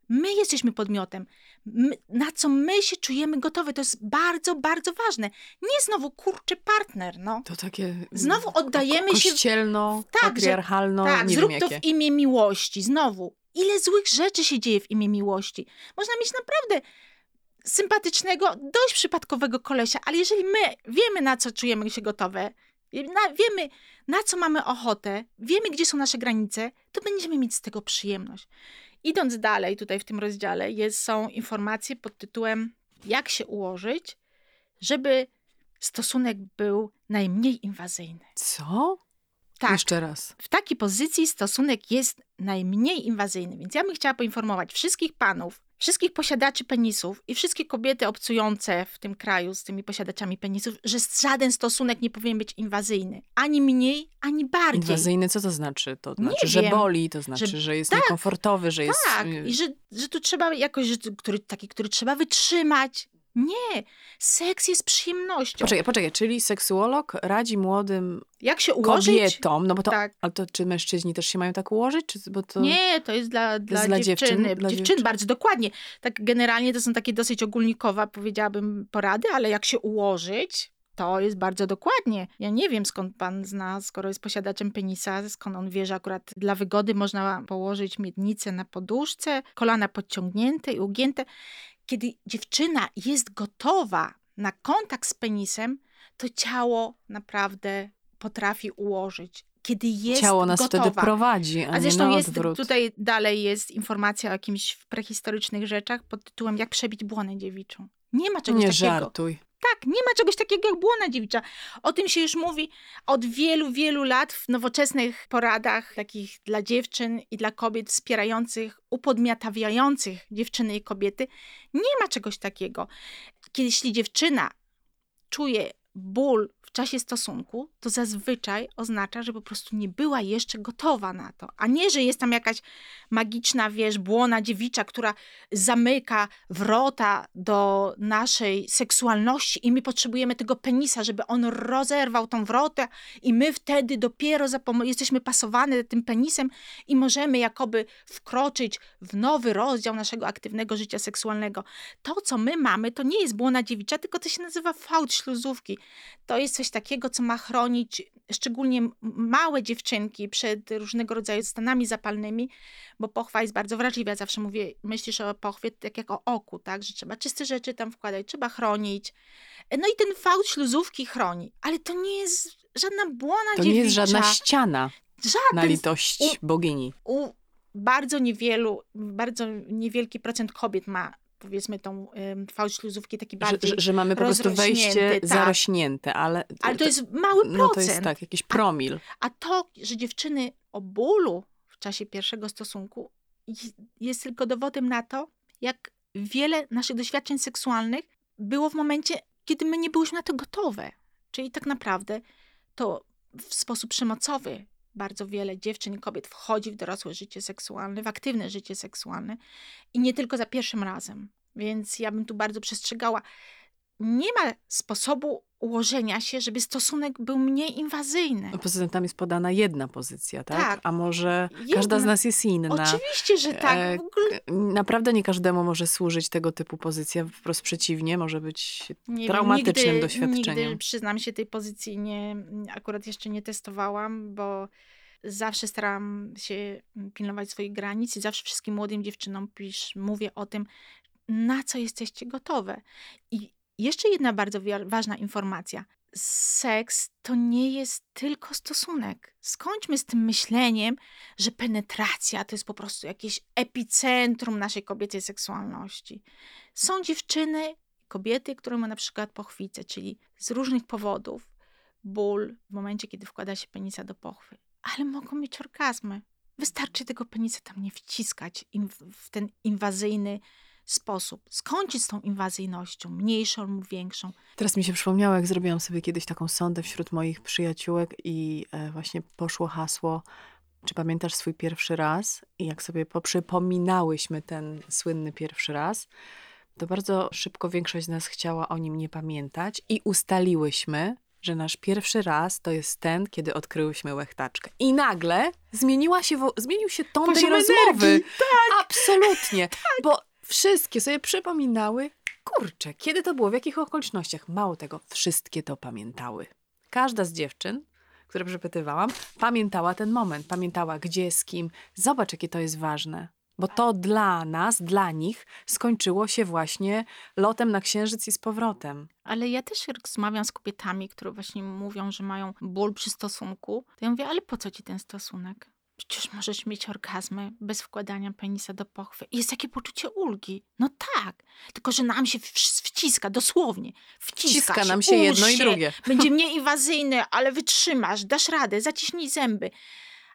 My jesteśmy podmiotem, my, na co my się czujemy gotowe. To jest bardzo, bardzo ważne. Nie znowu kurczy partner, no. To takie. Znowu oddajemy ko- kościelno, się. Tak, patriarchalno, tak, nie zrób to w imię miłości. Znowu. Ile złych rzeczy się dzieje w imię miłości. Można mieć naprawdę sympatycznego, dość przypadkowego kolesia, ale jeżeli my wiemy, na co czujemy się gotowe, na, wiemy, na co mamy ochotę, wiemy, gdzie są nasze granice, to będziemy mieć z tego przyjemność. Idąc dalej, tutaj w tym rozdziale jest, są informacje pod tytułem Jak się ułożyć, żeby stosunek był najmniej inwazyjny. Co? Tak. Jeszcze raz. W takiej pozycji stosunek jest najmniej inwazyjny. Więc ja bym chciała poinformować wszystkich panów, wszystkich posiadaczy penisów i wszystkie kobiety obcujące w tym kraju z tymi posiadaczami penisów, że żaden stosunek nie powinien być inwazyjny. Ani mniej, ani bardziej. Inwazyjny co to znaczy? To znaczy, nie że wiem. boli, to znaczy, że, że jest tak, niekomfortowy, że jest... Tak, y, i że, że tu trzeba jakoś, że, który, taki, który trzeba wytrzymać, nie, seks jest przyjemnością. Poczekaj, poczekaj, czyli seksuolog radzi młodym Jak się ułożyć? kobietom, no bo to, tak. ale to czy mężczyźni też się mają tak ułożyć? Czy, bo to... Nie, to jest dla, dla, jest dla dziewczyny. Dziewczyn, dla dziewczyn, bardzo dokładnie. Tak generalnie to są takie dosyć ogólnikowe, powiedziałabym, porady, ale jak się ułożyć, to jest bardzo dokładnie. Ja nie wiem, skąd pan zna, skoro jest posiadaczem penisa, skąd on wie, że akurat dla wygody można położyć miednicę na poduszce, kolana podciągnięte i ugięte kiedy dziewczyna jest gotowa na kontakt z penisem, to ciało naprawdę potrafi ułożyć. Kiedy jest Ciało nas gotowa. wtedy prowadzi, a, a zresztą nie jest, tutaj dalej jest informacja o jakimś prehistorycznych rzeczach pod tytułem Jak przebić błonę dziewiczą. Nie ma czegoś nie takiego. Nie żartuj. Tak, nie ma czegoś takiego jak błona dziewicza. O tym się już mówi od wielu, wielu lat w nowoczesnych poradach takich dla dziewczyn i dla kobiet wspierających, upodmiatawiających dziewczyny i kobiety. Nie ma czegoś takiego. Jeśli dziewczyna czuje ból w czasie stosunku, to zazwyczaj oznacza, że po prostu nie była jeszcze gotowa na to. A nie, że jest tam jakaś magiczna, wiesz, błona dziewicza, która zamyka wrota do naszej seksualności i my potrzebujemy tego penisa, żeby on rozerwał tą wrotę i my wtedy dopiero jesteśmy pasowane tym penisem i możemy jakoby wkroczyć w nowy rozdział naszego aktywnego życia seksualnego. To, co my mamy, to nie jest błona dziewicza, tylko to się nazywa fałd śluzówki. To jest jest coś takiego, co ma chronić szczególnie małe dziewczynki przed różnego rodzaju stanami zapalnymi, bo pochwa jest bardzo wrażliwa. Zawsze mówię, myślisz o pochwie tak jak o oku, tak, że trzeba czyste rzeczy tam wkładać, trzeba chronić. No i ten fałd śluzówki chroni, ale to nie jest żadna błona To dziewicza. nie jest żadna ściana Żaden na litość u- bogini. u bardzo niewielu, bardzo niewielki procent kobiet ma powiedzmy tą um, fałd śluzówki taki bardziej, że, że mamy po prostu wejście tak. zarośnięte, ale... ale to jest mały procent. No to jest tak, jakiś promil. A to, że dziewczyny o bólu w czasie pierwszego stosunku jest tylko dowodem na to, jak wiele naszych doświadczeń seksualnych było w momencie, kiedy my nie byłyśmy na to gotowe. Czyli tak naprawdę to w sposób przemocowy bardzo wiele dziewczyn i kobiet wchodzi w dorosłe życie seksualne, w aktywne życie seksualne i nie tylko za pierwszym razem. Więc ja bym tu bardzo przestrzegała. Nie ma sposobu ułożenia się, żeby stosunek był mniej inwazyjny. No, Poza tym tam jest podana jedna pozycja, tak? Tak. A może Jedna. każda z nas jest inna. Oczywiście, że tak. E, ogóle Naprawdę nie każdemu może służyć tego typu pozycja, wprost przeciwnie, może być nie traumatycznym nigdy, doświadczeniem. Nigdy, przyznam się, tej pozycji nie, akurat jeszcze nie testowałam, bo zawsze staram się pilnować swoich granic i zawsze wszystkim młodym dziewczynom pisz, mówię o tym, na co jesteście gotowe. I jeszcze jedna bardzo ważna informacja. Seks to nie jest tylko stosunek. Skończmy z tym myśleniem, że penetracja to jest po prostu jakieś epicentrum naszej kobiecej seksualności. Są dziewczyny, kobiety, które mają na przykład pochwicę, czyli z różnych powodów ból w momencie, kiedy wkłada się penisa do pochwy, ale mogą mieć orgazmy. Wystarczy tego penisa tam nie wciskać w ten inwazyjny sposób. Skończyć z tą inwazyjnością, mniejszą lub większą. Teraz mi się przypomniało, jak zrobiłam sobie kiedyś taką sondę wśród moich przyjaciółek i e, właśnie poszło hasło, czy pamiętasz swój pierwszy raz? I jak sobie poprzypominałyśmy ten słynny pierwszy raz, to bardzo szybko większość z nas chciała o nim nie pamiętać i ustaliłyśmy, że nasz pierwszy raz to jest ten, kiedy odkryłyśmy łechtaczkę. I nagle zmieniła się, zmienił się ton tej Poziom rozmowy. energii, Absolutnie. Bo wszystkie sobie przypominały, kurczę, kiedy to było, w jakich okolicznościach. Mało tego, wszystkie to pamiętały. Każda z dziewczyn, które przepytywałam, pamiętała ten moment, pamiętała gdzie, z kim. Zobacz, jakie to jest ważne. Bo to dla nas, dla nich skończyło się właśnie lotem na księżyc i z powrotem. Ale ja też rozmawiam z kobietami, które właśnie mówią, że mają ból przy stosunku, to ja mówię, ale po co ci ten stosunek? Przecież możesz mieć orgazmy bez wkładania penisa do pochwy. I jest takie poczucie ulgi. No tak, tylko że nam się wciska, dosłownie. Wciska, Wciska nam się jedno i drugie. Będzie mniej inwazyjny, ale wytrzymasz, dasz radę, zaciśnij zęby.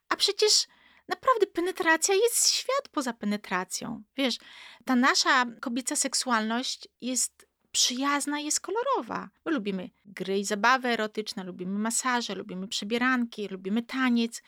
A przecież naprawdę penetracja jest świat poza penetracją. Wiesz, ta nasza kobieca seksualność jest przyjazna, jest kolorowa. My lubimy gry i zabawy erotyczne, lubimy masaże, lubimy przebieranki, lubimy taniec.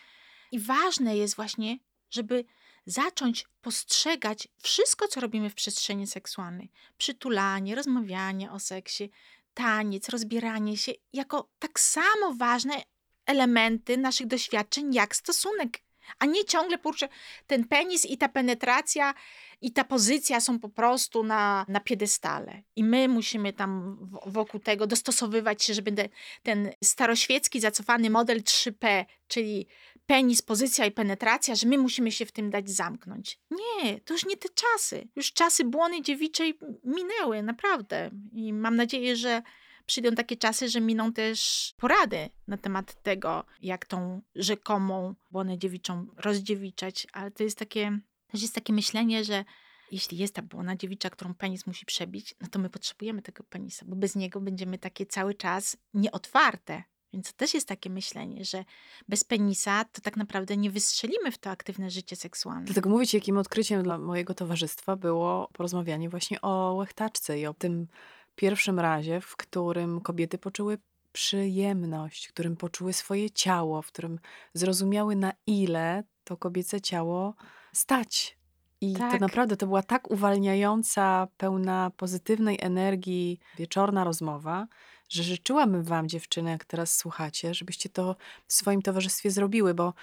I ważne jest właśnie, żeby zacząć postrzegać wszystko, co robimy w przestrzeni seksualnej. Przytulanie, rozmawianie o seksie, taniec, rozbieranie się, jako tak samo ważne elementy naszych doświadczeń, jak stosunek. A nie ciągle kurczę, ten penis i ta penetracja i ta pozycja są po prostu na, na piedestale. I my musimy tam wokół tego dostosowywać się, żeby te, ten staroświecki, zacofany model 3P, czyli penis, pozycja i penetracja, że my musimy się w tym dać zamknąć. Nie, to już nie te czasy. Już czasy błony dziewiczej minęły, naprawdę. I mam nadzieję, że przyjdą takie czasy, że miną też porady na temat tego, jak tą rzekomą błonę dziewiczą rozdziewiczać, ale to jest takie, też jest takie myślenie, że jeśli jest ta błona dziewicza, którą penis musi przebić, no to my potrzebujemy tego penisa, bo bez niego będziemy takie cały czas nieotwarte. Więc to też jest takie myślenie, że bez penisa to tak naprawdę nie wystrzelimy w to aktywne życie seksualne. Dlatego mówić, jakim odkryciem dla mojego towarzystwa było porozmawianie właśnie o łechtaczce i o tym pierwszym razie, w którym kobiety poczuły przyjemność, w którym poczuły swoje ciało, w którym zrozumiały na ile to kobiece ciało stać. I to Tak. naprawdę to była tak uwalniająca, pełna pozytywnej energii wieczorna rozmowa, że życzyłabym wam, dziewczyny, jak teraz słuchacie, żebyście to w swoim towarzystwie zrobiły, bo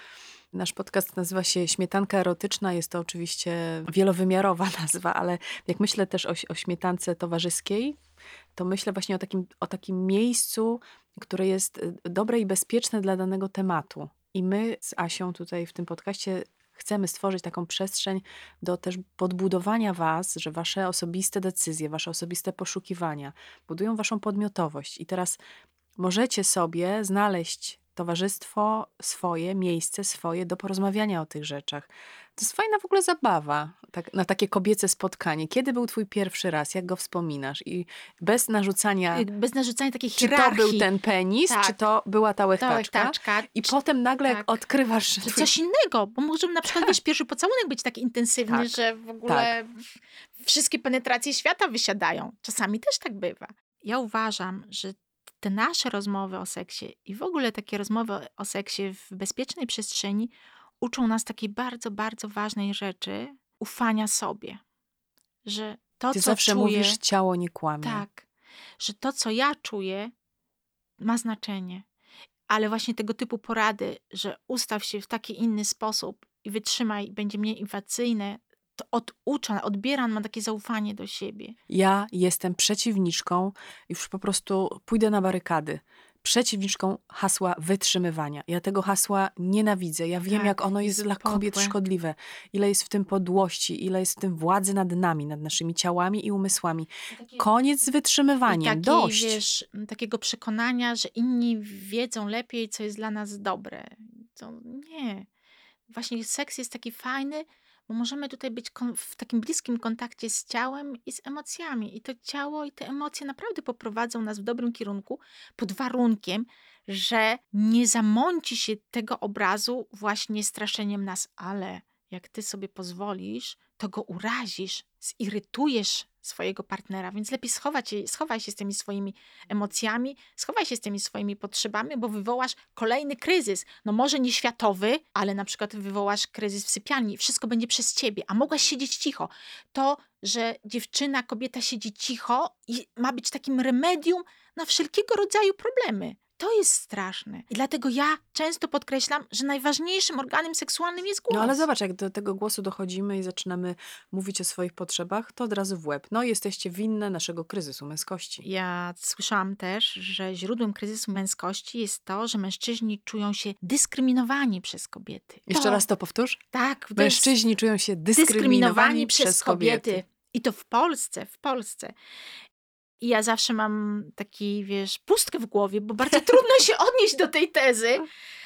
Nasz podcast nazywa się Śmietanka Erotyczna. Jest to oczywiście wielowymiarowa nazwa, ale jak myślę też o, o śmietance towarzyskiej, to myślę właśnie o takim, o takim miejscu, które jest y, dobre i bezpieczne dla danego tematu. I my z Asią tutaj w tym podcaście chcemy stworzyć taką przestrzeń do też podbudowania Was, że Wasze osobiste decyzje, Wasze osobiste poszukiwania budują Waszą podmiotowość. I teraz możecie sobie znaleźć towarzystwo swoje, miejsce swoje do porozmawiania o tych rzeczach. To jest fajna w ogóle zabawa tak, na takie kobiece spotkanie. Kiedy był twój pierwszy raz? Jak go wspominasz? I bez narzucania... Y, bez narzucania takiej czy hierarchii. to był ten penis, tak. czy to była ta łechtaczka? łechtaczka. I czy, potem nagle tak. jak odkrywasz... Czy coś innego, bo może na przykład wiesz, pierwszy pocałunek być taki intensywny, Tak. że w ogóle wszystkie penetracje świata wysiadają. Czasami też tak bywa. Ja uważam, że te nasze rozmowy o seksie i w ogóle takie rozmowy o seksie w bezpiecznej przestrzeni uczą nas takiej bardzo, bardzo ważnej rzeczy ufania sobie. Że to, Ty co zawsze czuję, mówisz, ciało nie kłamie. tak, że to, co ja czuję, ma znaczenie. Ale właśnie tego typu porady, że ustaw się w taki inny sposób i wytrzymaj, będzie mniej inwacyjne, oducza, odbieram, mam takie zaufanie do siebie. Ja jestem przeciwniczką, już po prostu pójdę na barykady. Przeciwniczką hasła wytrzymywania. Ja tego hasła nienawidzę. Ja wiem, Tak, jak ono jest jest dla kobiet podłe. szkodliwe. Ile jest w tym podłości, ile jest w tym władzy nad nami, nad naszymi ciałami i umysłami. Koniec z wytrzymywaniem. takiej, Dość. wiesz, takiego przekonania, że inni wiedzą lepiej, co jest dla nas dobre. To nie. Właśnie seks jest taki fajny, bo możemy tutaj być w takim bliskim kontakcie z ciałem i z emocjami. I to ciało i te emocje naprawdę poprowadzą nas w dobrym kierunku, pod warunkiem, że nie zamąci się tego obrazu właśnie straszeniem nas, ale jak ty sobie pozwolisz, to go urazisz, zirytujesz swojego partnera, więc lepiej schować schowaj się z tymi swoimi emocjami, schowaj się z tymi swoimi potrzebami, bo wywołasz kolejny kryzys. No może nie światowy, ale na przykład wywołasz kryzys w sypialni. Wszystko będzie przez ciebie, a mogłaś siedzieć cicho. To, że dziewczyna, kobieta siedzi cicho i ma być takim remedium na wszelkiego rodzaju problemy. To jest straszne. I dlatego ja często podkreślam, że najważniejszym organem seksualnym jest głos. No ale zobacz, jak do tego głosu dochodzimy i zaczynamy mówić o swoich potrzebach, to od razu w łeb. No, jesteście winne naszego kryzysu męskości. Ja słyszałam też, że źródłem kryzysu męskości jest to, że mężczyźni czują się dyskryminowani przez kobiety. Jeszcze to, raz to powtórz. Tak, Mężczyźni czują się dyskryminowani, dyskryminowani przez kobiety. I to w Polsce, w Polsce. I ja zawsze mam taki, wiesz, pustkę w głowie, bo bardzo trudno się odnieść do tej tezy,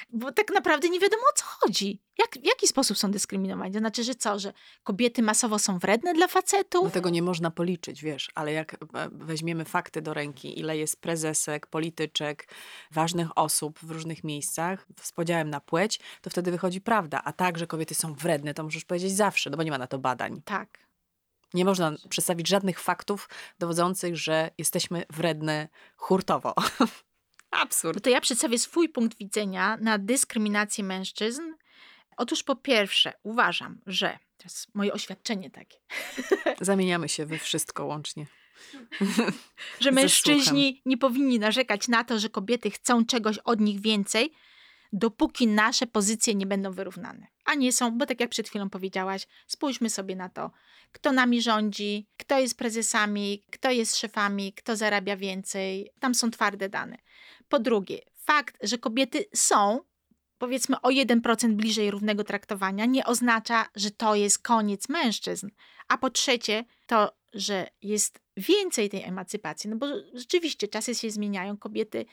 bo tak naprawdę nie wiadomo o co chodzi. Jak, w jaki sposób są dyskryminowani? To znaczy, że co, że kobiety masowo są wredne dla facetów? No tego nie można policzyć, wiesz, ale jak e, weźmiemy fakty do ręki, ile jest prezesek, polityczek, ważnych osób w różnych miejscach z podziałem na płeć, to wtedy wychodzi prawda. A tak, że kobiety są wredne, to możesz powiedzieć zawsze, no bo nie ma na to badań. Tak. Nie można przedstawić żadnych faktów dowodzących, że jesteśmy wredne hurtowo. Absurd. No to ja przedstawię swój punkt widzenia na dyskryminację mężczyzn. Otóż po pierwsze, uważam, że, teraz moje oświadczenie takie, Zamieniamy się we wszystko łącznie. że mężczyźni nie powinni narzekać na to, że kobiety chcą czegoś od nich więcej, dopóki nasze pozycje nie będą wyrównane. A nie są, bo tak jak przed chwilą powiedziałaś, spójrzmy sobie na to, kto nami rządzi, kto jest prezesami, kto jest szefami, kto zarabia więcej. Tam są twarde dane. Po drugie, fakt, że kobiety są powiedzmy o 1% bliżej równego traktowania, nie oznacza, że to jest koniec mężczyzn. A po trzecie, to, że jest więcej tej emancypacji, no bo rzeczywiście czasy się zmieniają, kobiety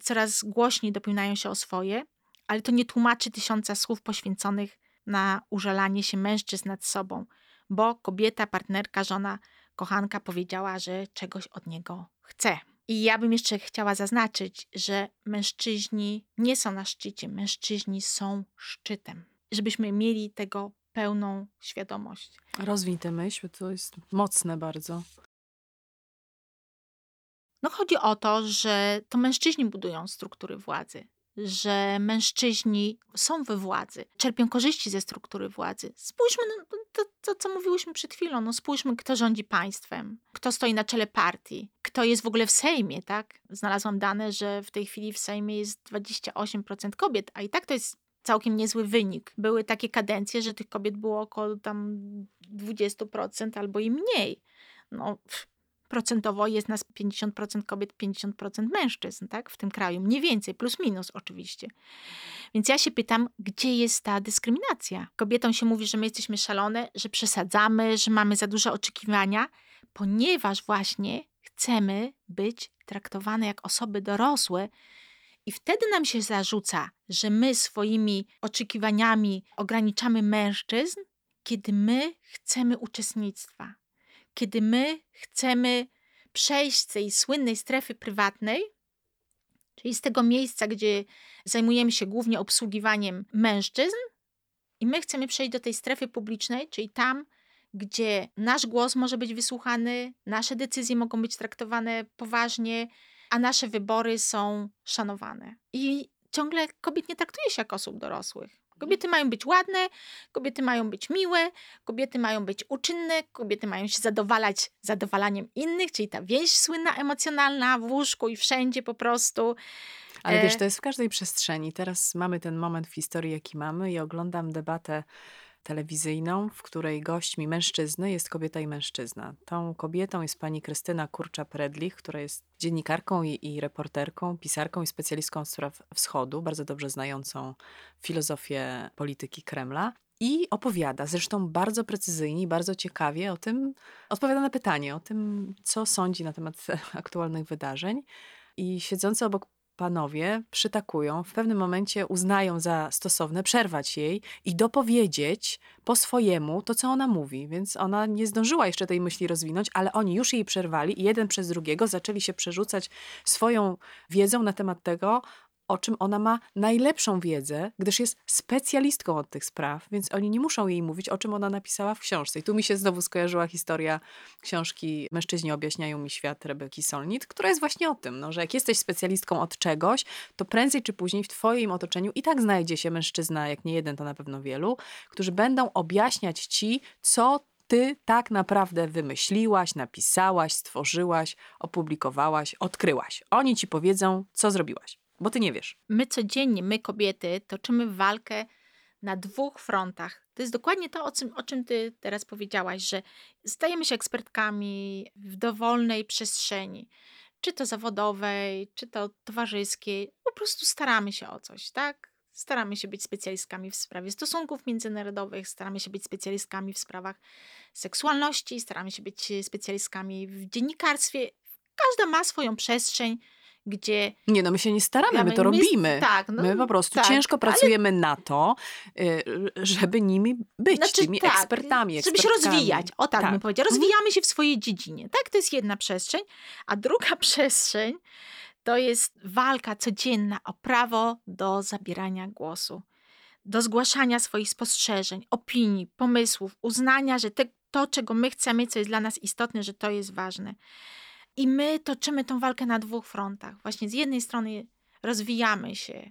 coraz głośniej dopominają się o swoje, ale to nie tłumaczy tysiąca słów poświęconych na użalanie się mężczyzn nad sobą, bo kobieta, partnerka, żona, kochanka powiedziała, że czegoś od niego chce. I ja bym jeszcze chciała zaznaczyć, że mężczyźni nie są na szczycie, mężczyźni są szczytem. Żebyśmy mieli tego pełną świadomość. Rozwiń tę myśl, to jest mocne bardzo. No chodzi o to, że to mężczyźni budują struktury władzy, że mężczyźni są we władzy, czerpią korzyści ze struktury władzy. Spójrzmy to, to, co mówiłyśmy przed chwilą, no spójrzmy, kto rządzi państwem, kto stoi na czele partii, kto jest w ogóle w Sejmie, tak? Znalazłam dane, że w tej chwili w Sejmie jest 28% kobiet, a i tak to jest całkiem niezły wynik. Były takie kadencje, że tych kobiet było około tam 20% albo i mniej. No, pff, procentowo jest nas 50% kobiet, 50% mężczyzn, tak? W tym kraju. Mniej więcej, plus minus oczywiście. Więc ja się pytam, gdzie jest ta dyskryminacja? Kobietom się mówi, że my jesteśmy szalone, że przesadzamy, że mamy za duże oczekiwania, ponieważ właśnie chcemy być traktowane jak osoby dorosłe, i wtedy nam się zarzuca, że my swoimi oczekiwaniami ograniczamy mężczyzn, kiedy my chcemy uczestnictwa, kiedy my chcemy przejść z tej słynnej strefy prywatnej, czyli z tego miejsca, gdzie zajmujemy się głównie obsługiwaniem mężczyzn, i my chcemy przejść do tej strefy publicznej, czyli tam, gdzie nasz głos może być wysłuchany, nasze decyzje mogą być traktowane poważnie, a nasze wybory są szanowane. I ciągle kobiet nie traktuje się jako osób dorosłych. Kobiety mają być ładne, kobiety mają być miłe, kobiety mają być uczynne, kobiety mają się zadowalać zadowalaniem innych, czyli ta więź słynna, emocjonalna w łóżku i wszędzie po prostu. Ale wiesz, e to jest w każdej przestrzeni. Teraz mamy ten moment w historii, jaki mamy i oglądam debatę telewizyjną, w której gośćmi mężczyzny jest kobieta i mężczyzna. Tą kobietą jest pani Krystyna Kurcza-Predlich, która jest dziennikarką i, i, reporterką, pisarką i specjalistką spraw wschodu, bardzo dobrze znającą filozofię polityki Kremla. I opowiada, zresztą bardzo precyzyjnie i bardzo ciekawie o tym, odpowiada na pytanie o tym, co sądzi na temat aktualnych wydarzeń. I siedzący obok panowie przytakują, w pewnym momencie uznają za stosowne przerwać jej i dopowiedzieć po swojemu to, co ona mówi. Więc ona nie zdążyła jeszcze tej myśli rozwinąć, ale oni już jej przerwali i jeden przez drugiego zaczęli się przerzucać swoją wiedzą na temat tego, o czym ona ma najlepszą wiedzę, gdyż jest specjalistką od tych spraw, więc oni nie muszą jej mówić, o czym ona napisała w książce. I tu mi się znowu skojarzyła historia książki Mężczyźni objaśniają mi świat Rebeki Solnit, która jest właśnie o tym, no, że jak jesteś specjalistką od czegoś, to prędzej czy później w twoim otoczeniu i tak znajdzie się mężczyzna, jak nie jeden, to na pewno wielu, którzy będą objaśniać ci, co ty tak naprawdę wymyśliłaś, napisałaś, stworzyłaś, opublikowałaś, odkryłaś. Oni ci powiedzą, co zrobiłaś. Bo ty nie wiesz. My codziennie, my kobiety, toczymy walkę na dwóch frontach. To jest dokładnie to, o czym, o czym ty teraz powiedziałaś, że stajemy się ekspertkami w dowolnej przestrzeni, czy to zawodowej, czy to towarzyskiej. Po prostu staramy się o coś, tak? Staramy się być specjalistkami w sprawie stosunków międzynarodowych, staramy się być specjalistkami w sprawach seksualności, staramy się być specjalistkami w dziennikarstwie. Każda ma swoją przestrzeń, gdzie... Nie, no my się nie staramy, my to robimy. Tak, no, my po prostu tak, ciężko pracujemy ale... na to, y, żeby nimi być, znaczy, tymi tak, ekspertami, Żeby się rozwijać, o tak, tak. bym powiedziała. Mhm. Rozwijamy się w swojej dziedzinie, tak? To jest jedna przestrzeń, a druga przestrzeń to jest walka codzienna o prawo do zabierania głosu, do zgłaszania swoich spostrzeżeń, opinii, pomysłów, uznania, że te, to, czego my chcemy, co jest dla nas istotne, że to jest ważne. I my toczymy tą walkę na dwóch frontach. Właśnie z jednej strony rozwijamy się,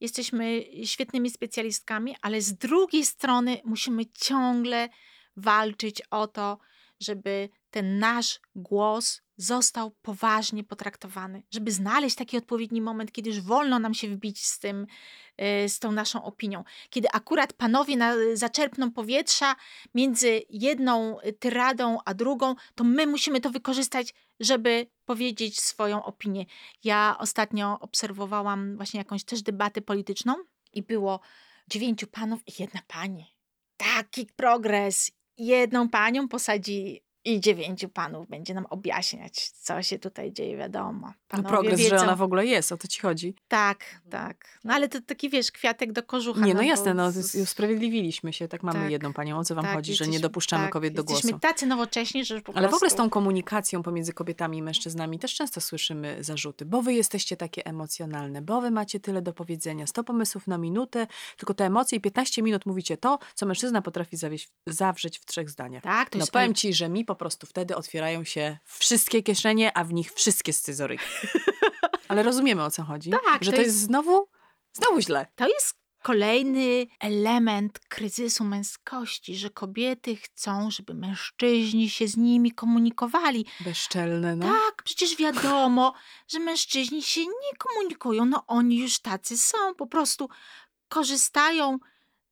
jesteśmy świetnymi specjalistkami, ale z drugiej strony musimy ciągle walczyć o to, żeby ten nasz głos został poważnie potraktowany, żeby znaleźć taki odpowiedni moment, kiedy już wolno nam się wbić z tym, e, z tą naszą opinią. Kiedy akurat panowie na, zaczerpną powietrza między jedną tyradą a drugą, to my musimy to wykorzystać, żeby powiedzieć swoją opinię. Ja ostatnio obserwowałam właśnie jakąś też debatę polityczną i było dziewięciu panów i jedna pani. Taki progres. Jedną panią posadzi i dziewięciu panów będzie nam objaśniać, co się tutaj dzieje, wiadomo. No Panowie no progres, wiedzą. że ona w ogóle jest, o to ci chodzi. Tak, tak. No ale to taki, wiesz, kwiatek do kożucha. Nie, no, no jasne, no usprawiedliwiliśmy się, tak mamy tak, jedną panią, o co wam tak, chodzi, że nie dopuszczamy tak, kobiet do głosu. Jesteśmy tacy nowocześni, że po Ale w ogóle z tą komunikacją pomiędzy kobietami i mężczyznami też często słyszymy zarzuty, bo wy jesteście takie emocjonalne, bo wy macie tyle do powiedzenia, 100 pomysłów na minutę, tylko te emocje i 15 minut mówicie to, co mężczyzna potrafi zawieść, zawrzeć w trzech zdaniach. Tak, to no jest... powiem ci, że mi po prostu wtedy otwierają się wszystkie kieszenie, a w nich wszystkie scyzoryki. Ale rozumiemy o co chodzi. Tak, że to, jest... jest znowu, znowu źle. To jest kolejny element kryzysu męskości, że kobiety chcą, żeby mężczyźni się z nimi komunikowali. Bezczelne, no. Tak, przecież wiadomo, że mężczyźni się nie komunikują. No oni już tacy są, po prostu korzystają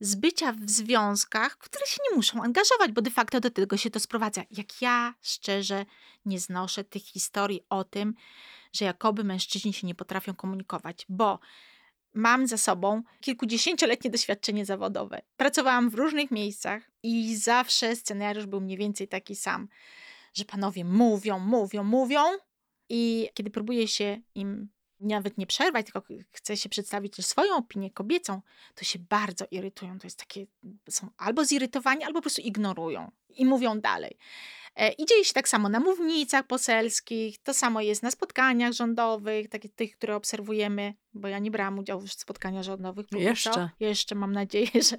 z bycia w związkach, w które się nie muszą angażować, bo de facto do tego się to sprowadza. Jak ja szczerze nie znoszę tych historii o tym, że jakoby mężczyźni się nie potrafią komunikować, bo mam za sobą kilkudziesięcioletnie doświadczenie zawodowe. Pracowałam w różnych miejscach i zawsze scenariusz był mniej więcej taki sam, że panowie mówią, mówią, mówią i kiedy próbuje się im nawet nie przerwać, tylko chce się przedstawić też swoją opinię kobiecą, to się bardzo irytują. To jest takie, są albo zirytowani, albo po prostu ignorują i mówią dalej. E, I dzieje się tak samo na mównicach poselskich, to samo jest na spotkaniach rządowych, takich tych, które obserwujemy, bo ja nie brałam udziału w spotkaniach rządowych. Jeszcze. Jeszcze mam nadzieję, że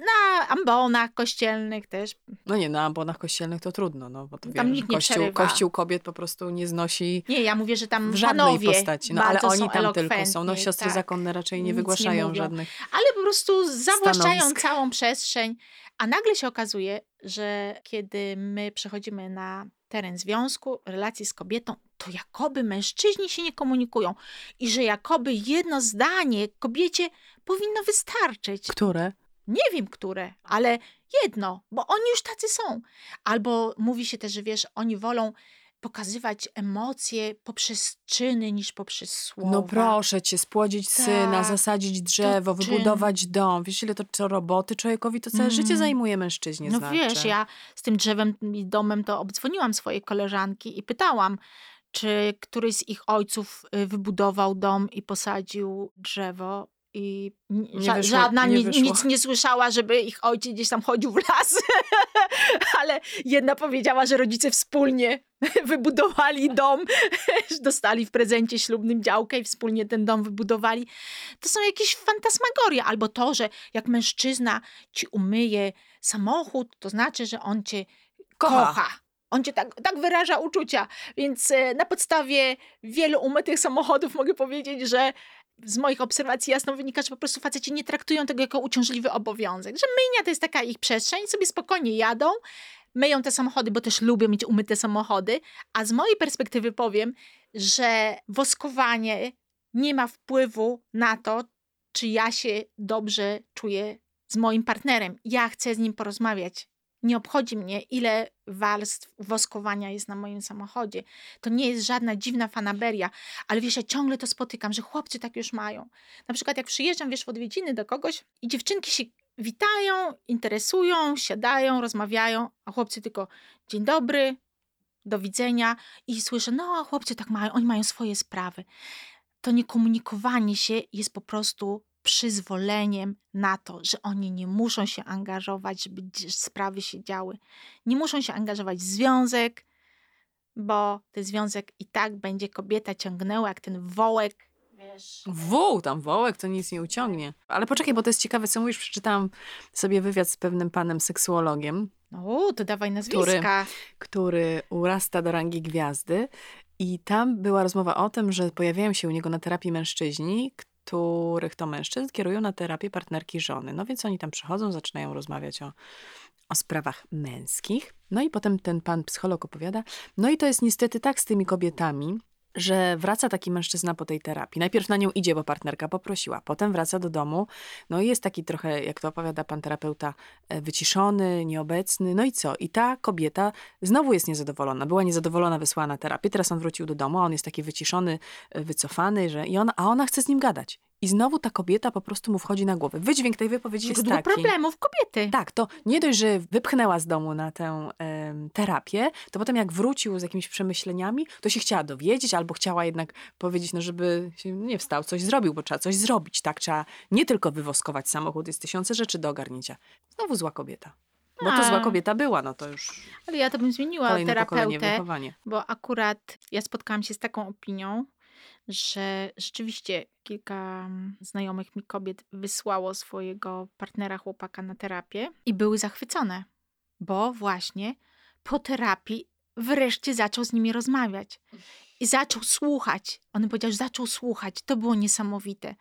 na ambonach kościelnych też. No nie, na ambonach kościelnych to trudno, no bo to Tam wiesz, nikt nie kościół, przerywa. kościół kobiet po prostu nie znosi Nie, ja mówię, że tam w żadnej postaci. No ale oni tam tylko są. No siostry tak. zakonne raczej nie Nic nie wygłaszają mówią. żadnych. ale po prostu zawłaszczają Stanowisk. całą przestrzeń. A nagle się okazuje, że kiedy my przechodzimy na teren związku, relacji z kobietą, to jakoby mężczyźni się nie komunikują i że jakoby jedno zdanie kobiecie powinno wystarczyć. Które? Nie wiem, które, ale jedno, bo oni już tacy są. Albo mówi się też, że wiesz, oni wolą pokazywać emocje poprzez czyny niż poprzez słowa. No proszę cię, spłodzić syna, Tak, zasadzić drzewo, to czyn. wybudować dom. Wiesz, ile to, to roboty człowiekowi to całe Mm. życie zajmuje mężczyźnie No znaczy. wiesz, ja z tym drzewem i domem to obdzwoniłam swoje koleżanki i pytałam, czy któryś z ich ojców y, wybudował dom i posadził drzewo. I ni- Nie wyszło- żadna nie ni- nic nie słyszała, żeby ich ojciec gdzieś tam chodził w las. Ale jedna powiedziała, że rodzice wspólnie wybudowali dom, dostali w prezencie ślubnym działkę i wspólnie ten dom wybudowali. To są jakieś fantasmagorie. Albo to, że jak mężczyzna ci umyje samochód, to znaczy, że on cię Kocha. kocha. On cię tak, tak wyraża uczucia. Więc e, na podstawie wielu umytych samochodów mogę powiedzieć, że z moich obserwacji jasno wynika, że po prostu faceci nie traktują tego jako uciążliwy obowiązek. Że myjnia to jest taka ich przestrzeń, sobie spokojnie jadą, myją te samochody, bo też lubią mieć umyte samochody. A z mojej perspektywy powiem, że woskowanie nie ma wpływu na to, czy ja się dobrze czuję z moim partnerem. Ja chcę z nim porozmawiać. Nie obchodzi mnie, ile warstw woskowania jest na moim samochodzie. To nie jest żadna dziwna fanaberia, ale wiesz, ja ciągle to spotykam, że chłopcy tak już mają. Na przykład jak przyjeżdżam, wiesz, w odwiedziny do kogoś i dziewczynki się witają, interesują, siadają, rozmawiają, a chłopcy tylko dzień dobry, do widzenia i słyszę, no chłopcy tak mają, oni mają swoje sprawy. To niekomunikowanie się jest po prostu przyzwoleniem na to, że oni nie muszą się angażować, żeby sprawy się działy. Nie muszą się angażować w związek, bo ten związek i tak będzie kobieta ciągnęła jak ten wołek. Wiesz, Wół, tam wołek, to nic nie uciągnie. Ale poczekaj, bo to jest ciekawe, co mówisz. Przeczytałam sobie wywiad z pewnym panem seksuologiem, no to dawaj nazwiska. który urasta do rangi gwiazdy. I tam była rozmowa o tym, że pojawiają się u niego na terapii mężczyźni, których to mężczyzn kierują na terapię partnerki żony. No więc oni tam przychodzą, zaczynają rozmawiać o, o sprawach męskich. No i potem ten pan psycholog opowiada. No i to jest niestety tak z tymi kobietami, że wraca taki mężczyzna po tej terapii. Najpierw na nią idzie, bo partnerka poprosiła. Potem wraca do domu. No i jest taki trochę, jak to opowiada pan terapeuta, e, wyciszony, nieobecny. No i co? I ta kobieta znowu jest niezadowolona. Była niezadowolona, wysłała na terapię. Teraz on wrócił do domu, a on jest taki wyciszony, e, wycofany, że i ona, a ona chce z nim gadać. I znowu ta kobieta po prostu mu wchodzi na głowę. Wydźwięk tej wypowiedzi jest taki. problemów kobiety. Tak, to nie dość, że wypchnęła z domu na tę terapię, to potem jak wrócił z jakimiś przemyśleniami, to się chciała dowiedzieć, albo chciała jednak powiedzieć, no żeby się nie wstał, coś zrobił, bo trzeba coś zrobić, tak? Trzeba nie tylko wywoskować samochód, jest tysiące rzeczy do ogarnięcia. Znowu zła kobieta. Bo to zła kobieta była, no to już Ale ja to bym zmieniła terapeutę. bo akurat ja spotkałam się z taką opinią, że rzeczywiście kilka mm, znajomych mi kobiet wysłało swojego partnera chłopaka na terapię i były zachwycone, bo właśnie po terapii wreszcie zaczął z nimi rozmawiać i zaczął słuchać. On powiedział, że zaczął słuchać. To było niesamowite.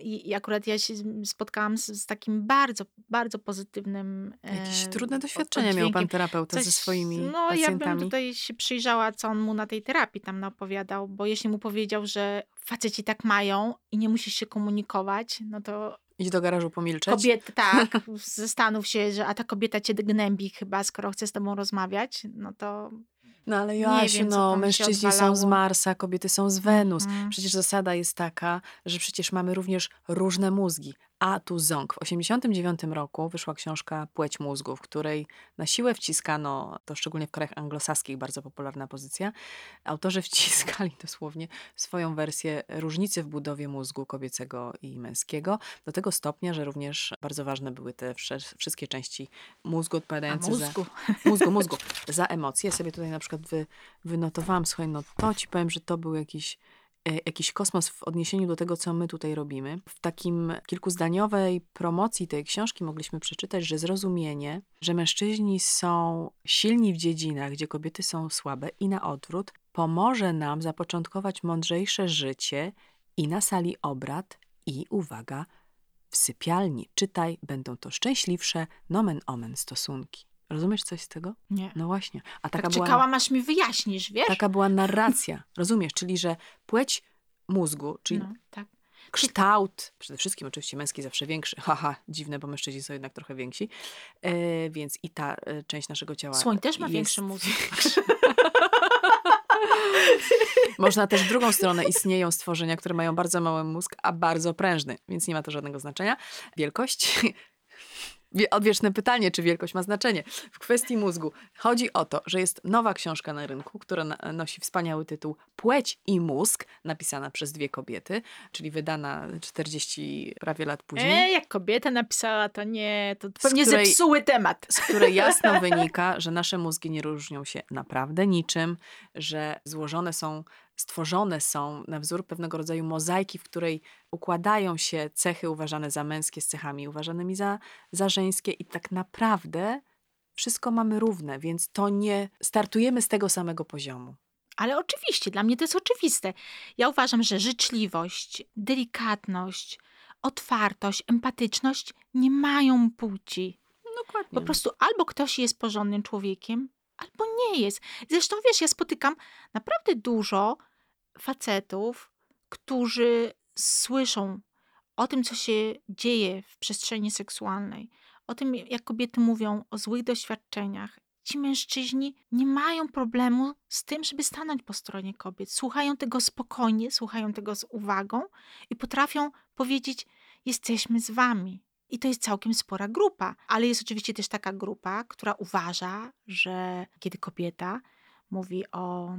I, i akurat ja się spotkałam z, z takim bardzo, bardzo pozytywnym. Jakieś trudne doświadczenia miał pan terapeuta ze Coś- swoimi No, pacjentami. ja bym tutaj się przyjrzała, co on mu na tej terapii tam napowiadał, bo jeśli mu powiedział, że faceci tak mają i nie musisz się komunikować, no to Idź do garażu pomilczeć. Kobiety, tak, zastanów się, że a ta kobieta cię gnębi chyba, skoro chce z tobą rozmawiać, no to no ale Joasiu, wiem, no, mężczyźni są z. Marsa, kobiety są z Wenus. Mhm. Przecież zasada jest taka, że przecież mamy również różne mózgi. A tu ząg. W 1989 roku wyszła książka Płeć mózgu, w której na siłę wciskano, to szczególnie w krajach anglosaskich bardzo popularna pozycja, autorzy wciskali dosłownie swoją wersję różnicy w budowie mózgu kobiecego i męskiego, do tego stopnia, że również bardzo ważne były te wszystkie części mózgu a odpowiadające za mózgu. mózgu, mózgu, za emocje. Ja sobie tutaj na przykład wy, wynotowałam, słuchaj, no to ci powiem, że to był jakiś, jakiś kosmos w odniesieniu do tego, co my tutaj robimy. W takim kilkuzdaniowej promocji tej książki mogliśmy przeczytać, że zrozumienie, że mężczyźni są silni w dziedzinach, gdzie kobiety są słabe i na odwrót, pomoże nam zapoczątkować mądrzejsze życie i na sali obrad, i uwaga, w sypialni. Czytaj, będą to szczęśliwsze, nomen omen stosunki. Rozumiesz coś z tego? Nie. No właśnie. A taka Tak była, czekałam, aż mi wyjaśnisz, wiesz? taka była narracja. Rozumiesz? Czyli, że płeć mózgu, czyli No, tak. kształt, przede wszystkim oczywiście męski zawsze większy, haha, dziwne, bo mężczyźni są jednak trochę więksi, e, więc i ta e, część naszego ciała Słoń też ma większy mózg. Można też w drugą stronę istnieją stworzenia, które mają bardzo mały mózg, a bardzo prężny, więc nie ma to żadnego znaczenia. Wielkość. Wie- Odwieczne pytanie, czy wielkość ma znaczenie. W kwestii mózgu chodzi o to, że jest nowa książka na rynku, która nosi wspaniały tytuł Płeć i mózg, napisana przez dwie kobiety, czyli wydana 40 prawie lat później. E, jak kobieta napisała, to nie, to pewnie której- zepsuły temat. z której jasno wynika, że nasze mózgi nie różnią się naprawdę niczym, że złożone są, stworzone są na wzór pewnego rodzaju mozaiki, w której układają się cechy uważane za męskie z cechami uważanymi za, za żeńskie i tak naprawdę wszystko mamy równe, więc to nie startujemy z tego samego poziomu. Ale oczywiście, dla mnie to jest oczywiste. Ja uważam, że życzliwość, delikatność, otwartość, empatyczność nie mają płci. Dokładnie. Po prostu albo ktoś jest porządnym człowiekiem, albo nie jest. Zresztą wiesz, ja spotykam naprawdę dużo facetów, którzy słyszą o tym, co się dzieje w przestrzeni seksualnej, o tym, jak kobiety mówią o złych doświadczeniach. Ci mężczyźni nie mają problemu z tym, żeby stanąć po stronie kobiet. Słuchają tego spokojnie, słuchają tego z uwagą i potrafią powiedzieć: Jesteśmy z wami. I to jest całkiem spora grupa, ale jest oczywiście też taka grupa, która uważa, że kiedy kobieta mówi o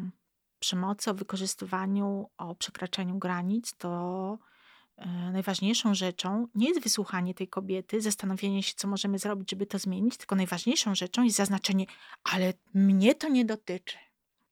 przemocy, o wykorzystywaniu, o przekraczaniu granic, to e, najważniejszą rzeczą nie jest wysłuchanie tej kobiety, zastanowienie się, co możemy zrobić, żeby to zmienić, tylko najważniejszą rzeczą jest zaznaczenie, ale mnie to nie dotyczy.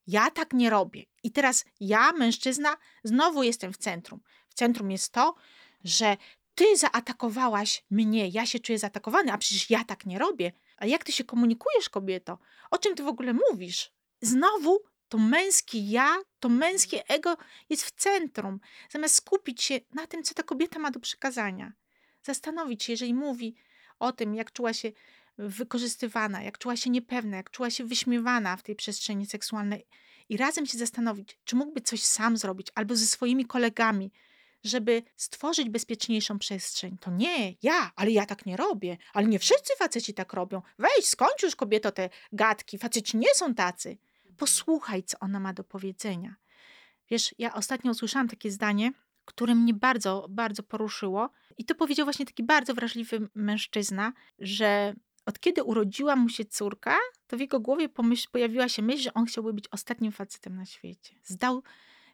Ja tak nie robię. I teraz ja, mężczyzna, znowu jestem w centrum. W centrum jest to, że ty zaatakowałaś mnie, ja się czuję zaatakowany, a przecież ja tak nie robię. A jak ty się komunikujesz, kobieto? O czym ty w ogóle mówisz? Znowu to męskie ja, to męskie ego jest w centrum. Zamiast skupić się na tym, co ta kobieta ma do przekazania. Zastanowić się, jeżeli mówi o tym, jak czuła się wykorzystywana, jak czuła się niepewna, jak czuła się wyśmiewana w tej przestrzeni seksualnej i razem się zastanowić, czy mógłby coś sam zrobić albo ze swoimi kolegami, żeby stworzyć bezpieczniejszą przestrzeń. To nie ja, ale ja tak nie robię. Ale nie wszyscy faceci tak robią. Weź, skończ już kobieto te gadki. Faceci nie są tacy. Posłuchaj, co ona ma do powiedzenia. Wiesz, ja ostatnio usłyszałam takie zdanie, które mnie bardzo, bardzo poruszyło. I to powiedział właśnie taki bardzo wrażliwy mężczyzna, że od kiedy urodziła mu się córka, to w jego głowie pomyśl, pojawiła się myśl, że on chciałby być ostatnim facetem na świecie. Zdał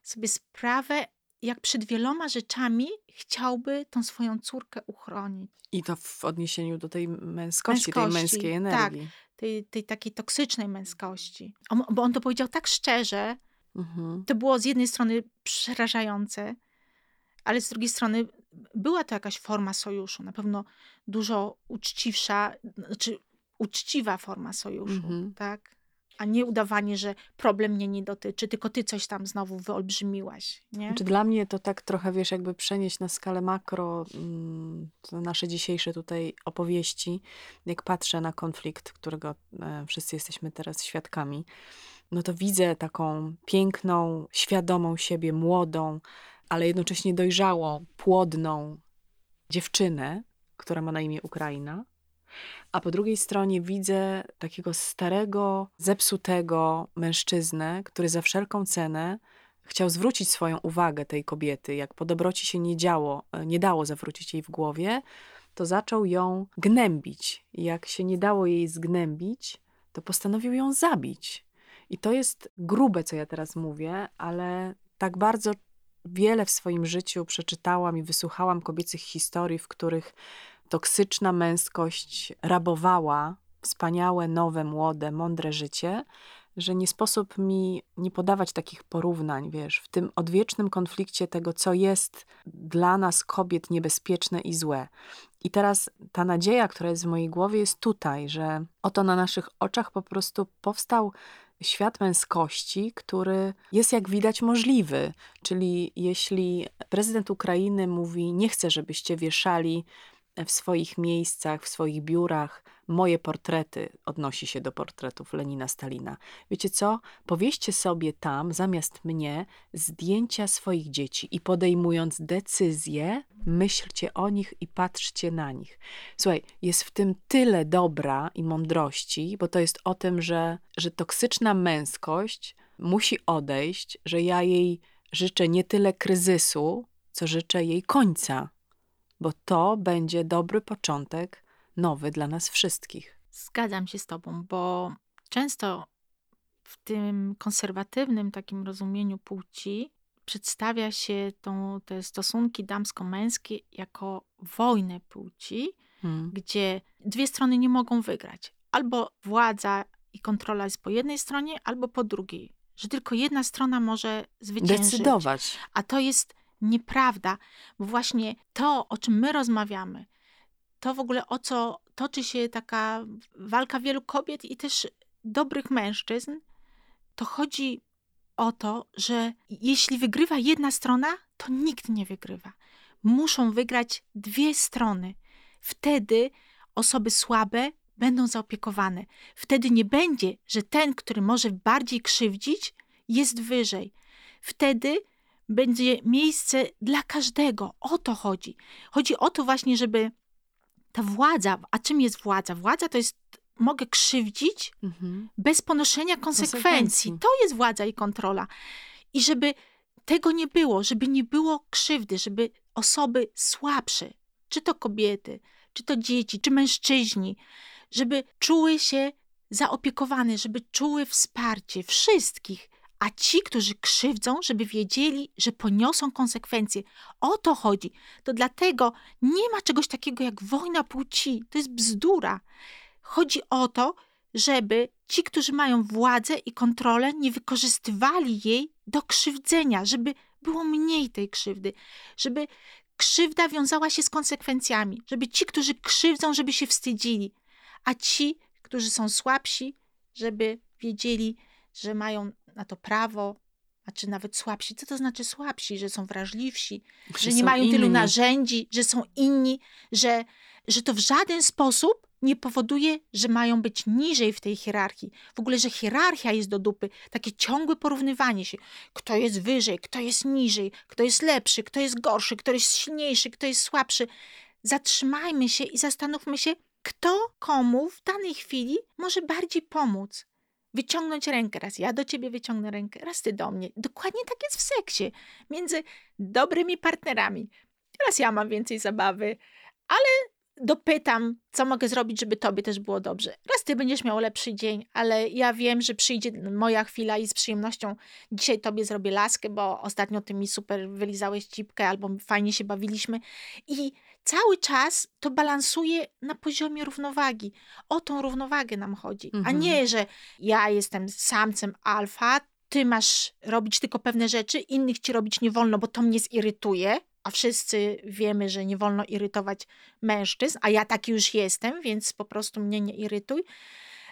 sobie sprawę, jak przed wieloma rzeczami chciałby tą swoją córkę uchronić. I to w odniesieniu do tej męskości, tej Męskości, męskiej tak. energii. Tej, tej takiej toksycznej męskości. On, bo on to powiedział tak szczerze, Mhm. to było z jednej strony przerażające, ale z drugiej strony była to jakaś forma sojuszu, na pewno dużo uczciwsza, znaczy uczciwa forma sojuszu, Mhm. tak? A nie udawanie, że problem mnie nie dotyczy, tylko ty coś tam znowu wyolbrzymiłaś, nie? Czy dla mnie to tak trochę, wiesz, jakby przenieść na skalę makro mm, nasze dzisiejsze tutaj opowieści, jak patrzę na konflikt, którego e, wszyscy jesteśmy teraz świadkami, no to widzę taką piękną, świadomą siebie, młodą, ale jednocześnie dojrzałą, płodną dziewczynę, która ma na imię Ukraina, a po drugiej stronie widzę takiego starego, zepsutego mężczyznę, który za wszelką cenę chciał zwrócić swoją uwagę tej kobiety. Jak po dobroci się nie działo, nie dało zawrócić jej w głowie, to zaczął ją gnębić. Jak się nie dało jej zgnębić, to postanowił ją zabić. I to jest grube, co ja teraz mówię, ale tak bardzo wiele w swoim życiu przeczytałam i wysłuchałam kobiecych historii, w których toksyczna męskość rabowała wspaniałe, nowe, młode, mądre życie, że nie sposób mi nie podawać takich porównań, wiesz, w tym odwiecznym konflikcie tego, co jest dla nas kobiet niebezpieczne i złe. I teraz ta nadzieja, która jest w mojej głowie, jest tutaj, że oto na naszych oczach po prostu powstał świat męskości, który jest jak widać możliwy. Czyli jeśli prezydent Ukrainy mówi: Nie chcę, żebyście wieszali w swoich miejscach, w swoich biurach moje portrety, odnosi się do portretów Lenina, Stalina. Wiecie co? Powieście sobie tam, zamiast mnie, zdjęcia swoich dzieci i podejmując decyzje, myślcie o nich i patrzcie na nich. Słuchaj, jest w tym tyle dobra i mądrości, bo to jest o tym, że, że toksyczna męskość musi odejść, że ja jej życzę nie tyle kryzysu, co życzę jej końca bo to będzie dobry początek, nowy dla nas wszystkich. Zgadzam się z Tobą, bo często w tym konserwatywnym takim rozumieniu płci przedstawia się tą, te stosunki damsko-męskie jako wojnę płci, hmm. gdzie dwie strony nie mogą wygrać. Albo władza i kontrola jest po jednej stronie, albo po drugiej. Że tylko jedna strona może zwyciężyć. Decydować. A to jest nieprawda, bo właśnie to, o czym my rozmawiamy, to w ogóle o co toczy się taka walka wielu kobiet i też dobrych mężczyzn, to chodzi o to, że jeśli wygrywa jedna strona, to nikt nie wygrywa. Muszą wygrać dwie strony. Wtedy osoby słabe będą zaopiekowane. Wtedy nie będzie, że ten, który może bardziej krzywdzić, jest wyżej. Wtedy będzie miejsce dla każdego. O to chodzi. Chodzi o to właśnie, żeby ta władza, a czym jest władza? Władza to jest, mogę krzywdzić mhm. bez ponoszenia konsekwencji. konsekwencji. To jest władza i kontrola. I żeby tego nie było, żeby nie było krzywdy, żeby osoby słabsze, czy to kobiety, czy to dzieci, czy mężczyźni, żeby czuły się zaopiekowane, żeby czuły wsparcie wszystkich, a ci, którzy krzywdzą, żeby wiedzieli, że poniosą konsekwencje. O to chodzi. To dlatego nie ma czegoś takiego jak wojna płci. To jest bzdura. Chodzi o to, żeby ci, którzy mają władzę i kontrolę, nie wykorzystywali jej do krzywdzenia, żeby było mniej tej krzywdy, żeby krzywda wiązała się z konsekwencjami, żeby ci, którzy krzywdzą, żeby się wstydzili, a ci, którzy są słabsi, żeby wiedzieli, że mają na to prawo, a czy nawet słabsi. Co to znaczy słabsi? Że są wrażliwsi, że, że nie mają inni. tylu narzędzi, że są inni, że, że to w żaden sposób nie powoduje, że mają być niżej w tej hierarchii. W ogóle, że hierarchia jest do dupy, takie ciągłe porównywanie się. Kto jest wyżej, kto jest niżej, kto jest lepszy, kto jest gorszy, kto jest silniejszy, kto jest słabszy. Zatrzymajmy się i zastanówmy się, kto komu w danej chwili może bardziej pomóc wyciągnąć rękę. Raz ja do ciebie wyciągnę rękę, raz ty do mnie. Dokładnie tak jest w seksie. Między dobrymi partnerami. Teraz ja mam więcej zabawy, ale dopytam, co mogę zrobić, żeby tobie też było dobrze. Raz ty będziesz miał lepszy dzień, ale ja wiem, że przyjdzie moja chwila i z przyjemnością dzisiaj tobie zrobię laskę, bo ostatnio ty mi super wylizałeś cipkę albo fajnie się bawiliśmy. I cały czas to balansuje na poziomie równowagi. O tą równowagę nam chodzi, mhm. a nie, że ja jestem samcem alfa, ty masz robić tylko pewne rzeczy, innych ci robić nie wolno, bo to mnie zirytuje, a wszyscy wiemy, że nie wolno irytować mężczyzn, a ja taki już jestem, więc po prostu mnie nie irytuj,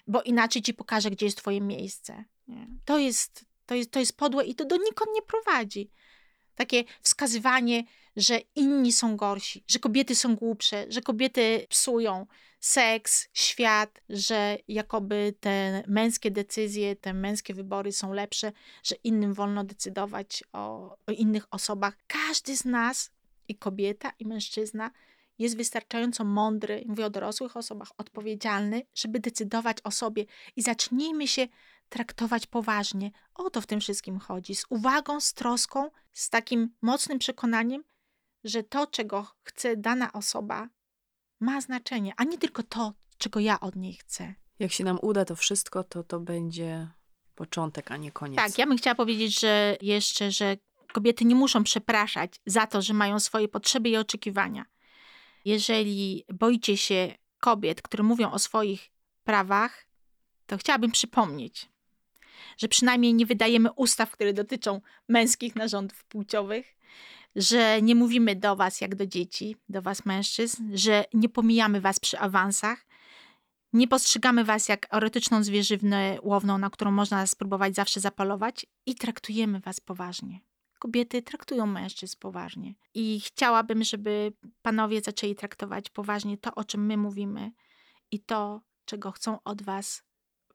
bo inaczej ci pokażę, gdzie jest twoje miejsce. To, jest, to, jest, to jest podłe i to do nikąd nie prowadzi. Takie wskazywanie, że inni są gorsi, że kobiety są głupsze, że kobiety psują seks, świat, że jakoby te męskie decyzje, te męskie wybory są lepsze, że innym wolno decydować o, o innych osobach. Każdy z nas, i kobieta, i mężczyzna, jest wystarczająco mądry, mówię o dorosłych osobach, odpowiedzialny, żeby decydować o sobie i zacznijmy się traktować poważnie. O to w tym wszystkim chodzi. Z uwagą, z troską, z takim mocnym przekonaniem, że to, czego chce dana osoba, ma znaczenie, a nie tylko to, czego ja od niej chcę. Jak się nam uda to wszystko, to to będzie początek, a nie koniec. Tak, ja bym chciała powiedzieć, że jeszcze, że kobiety nie muszą przepraszać za to, że mają swoje potrzeby i oczekiwania. Jeżeli boicie się kobiet, które mówią o swoich prawach, to chciałabym przypomnieć, że przynajmniej nie wydajemy ustaw, które dotyczą męskich narządów płciowych, że nie mówimy do was jak do dzieci, do was mężczyzn, że nie pomijamy was przy awansach, nie postrzegamy was jak erotyczną zwierzywnę łowną, na którą można spróbować zawsze zapalować i traktujemy was poważnie. Kobiety traktują mężczyzn poważnie. I chciałabym, żeby panowie zaczęli traktować poważnie to, o czym my mówimy i to, czego chcą od was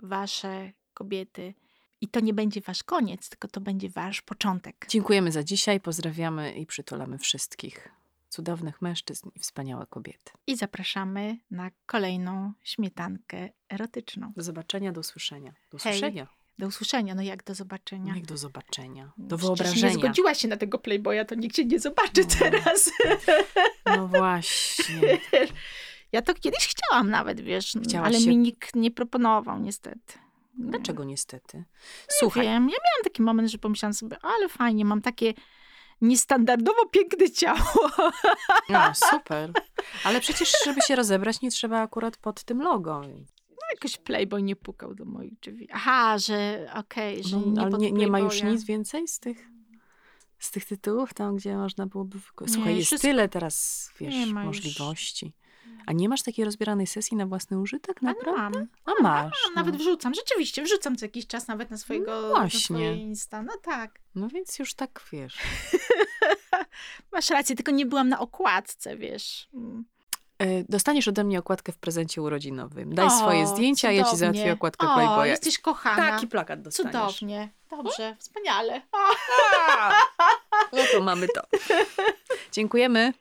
wasze kobiety. I to nie będzie wasz koniec, tylko to będzie wasz początek. Dziękujemy za dzisiaj, pozdrawiamy i przytulamy wszystkich cudownych mężczyzn i wspaniałe kobiety. I zapraszamy na kolejną śmietankę erotyczną. Do zobaczenia, do usłyszenia. Do Hej. usłyszenia. Do usłyszenia, no jak do zobaczenia. Jak do zobaczenia. Do Przecież wyobrażenia. nie zgodziłaś się na tego Playboya, to nikt cię nie zobaczy No. teraz. No właśnie. Ja to kiedyś chciałam nawet, wiesz, Chciałaś ale się- mi nikt nie proponował niestety. Nie. Dlaczego niestety? Nie Słuchaj, wiem, ja miałam taki moment, że pomyślałam sobie, ale fajnie, mam takie niestandardowo piękne ciało. no super. Ale przecież, żeby się rozebrać, nie trzeba akurat pod tym logo. Jakoś Playboy nie pukał do moich drzwi. Aha, że okej, że No, nie nie, nie ma już nic więcej z tych, z tych tytułów, tam gdzie można byłoby... Słuchaj, Nie, jest wszystko- tyle teraz, wiesz, Nie ma już. A nie masz takiej rozbieranej sesji na własny użytek, A naprawdę? mam. A masz. Nawet no. wrzucam, rzeczywiście, wrzucam co jakiś czas nawet na swojego No właśnie. Insta. No tak. no więc już tak, wiesz. Masz rację, tylko nie byłam na okładce, wiesz. Mm. E, Dostaniesz ode mnie okładkę w prezencie urodzinowym. Daj O, swoje zdjęcia, a ja ci cudownie. załatwię okładkę o, Playboya. jesteś kochana. Taki plakat dostaniesz. Cudownie. Dobrze, wspaniale. O. No to mamy to. Dziękujemy.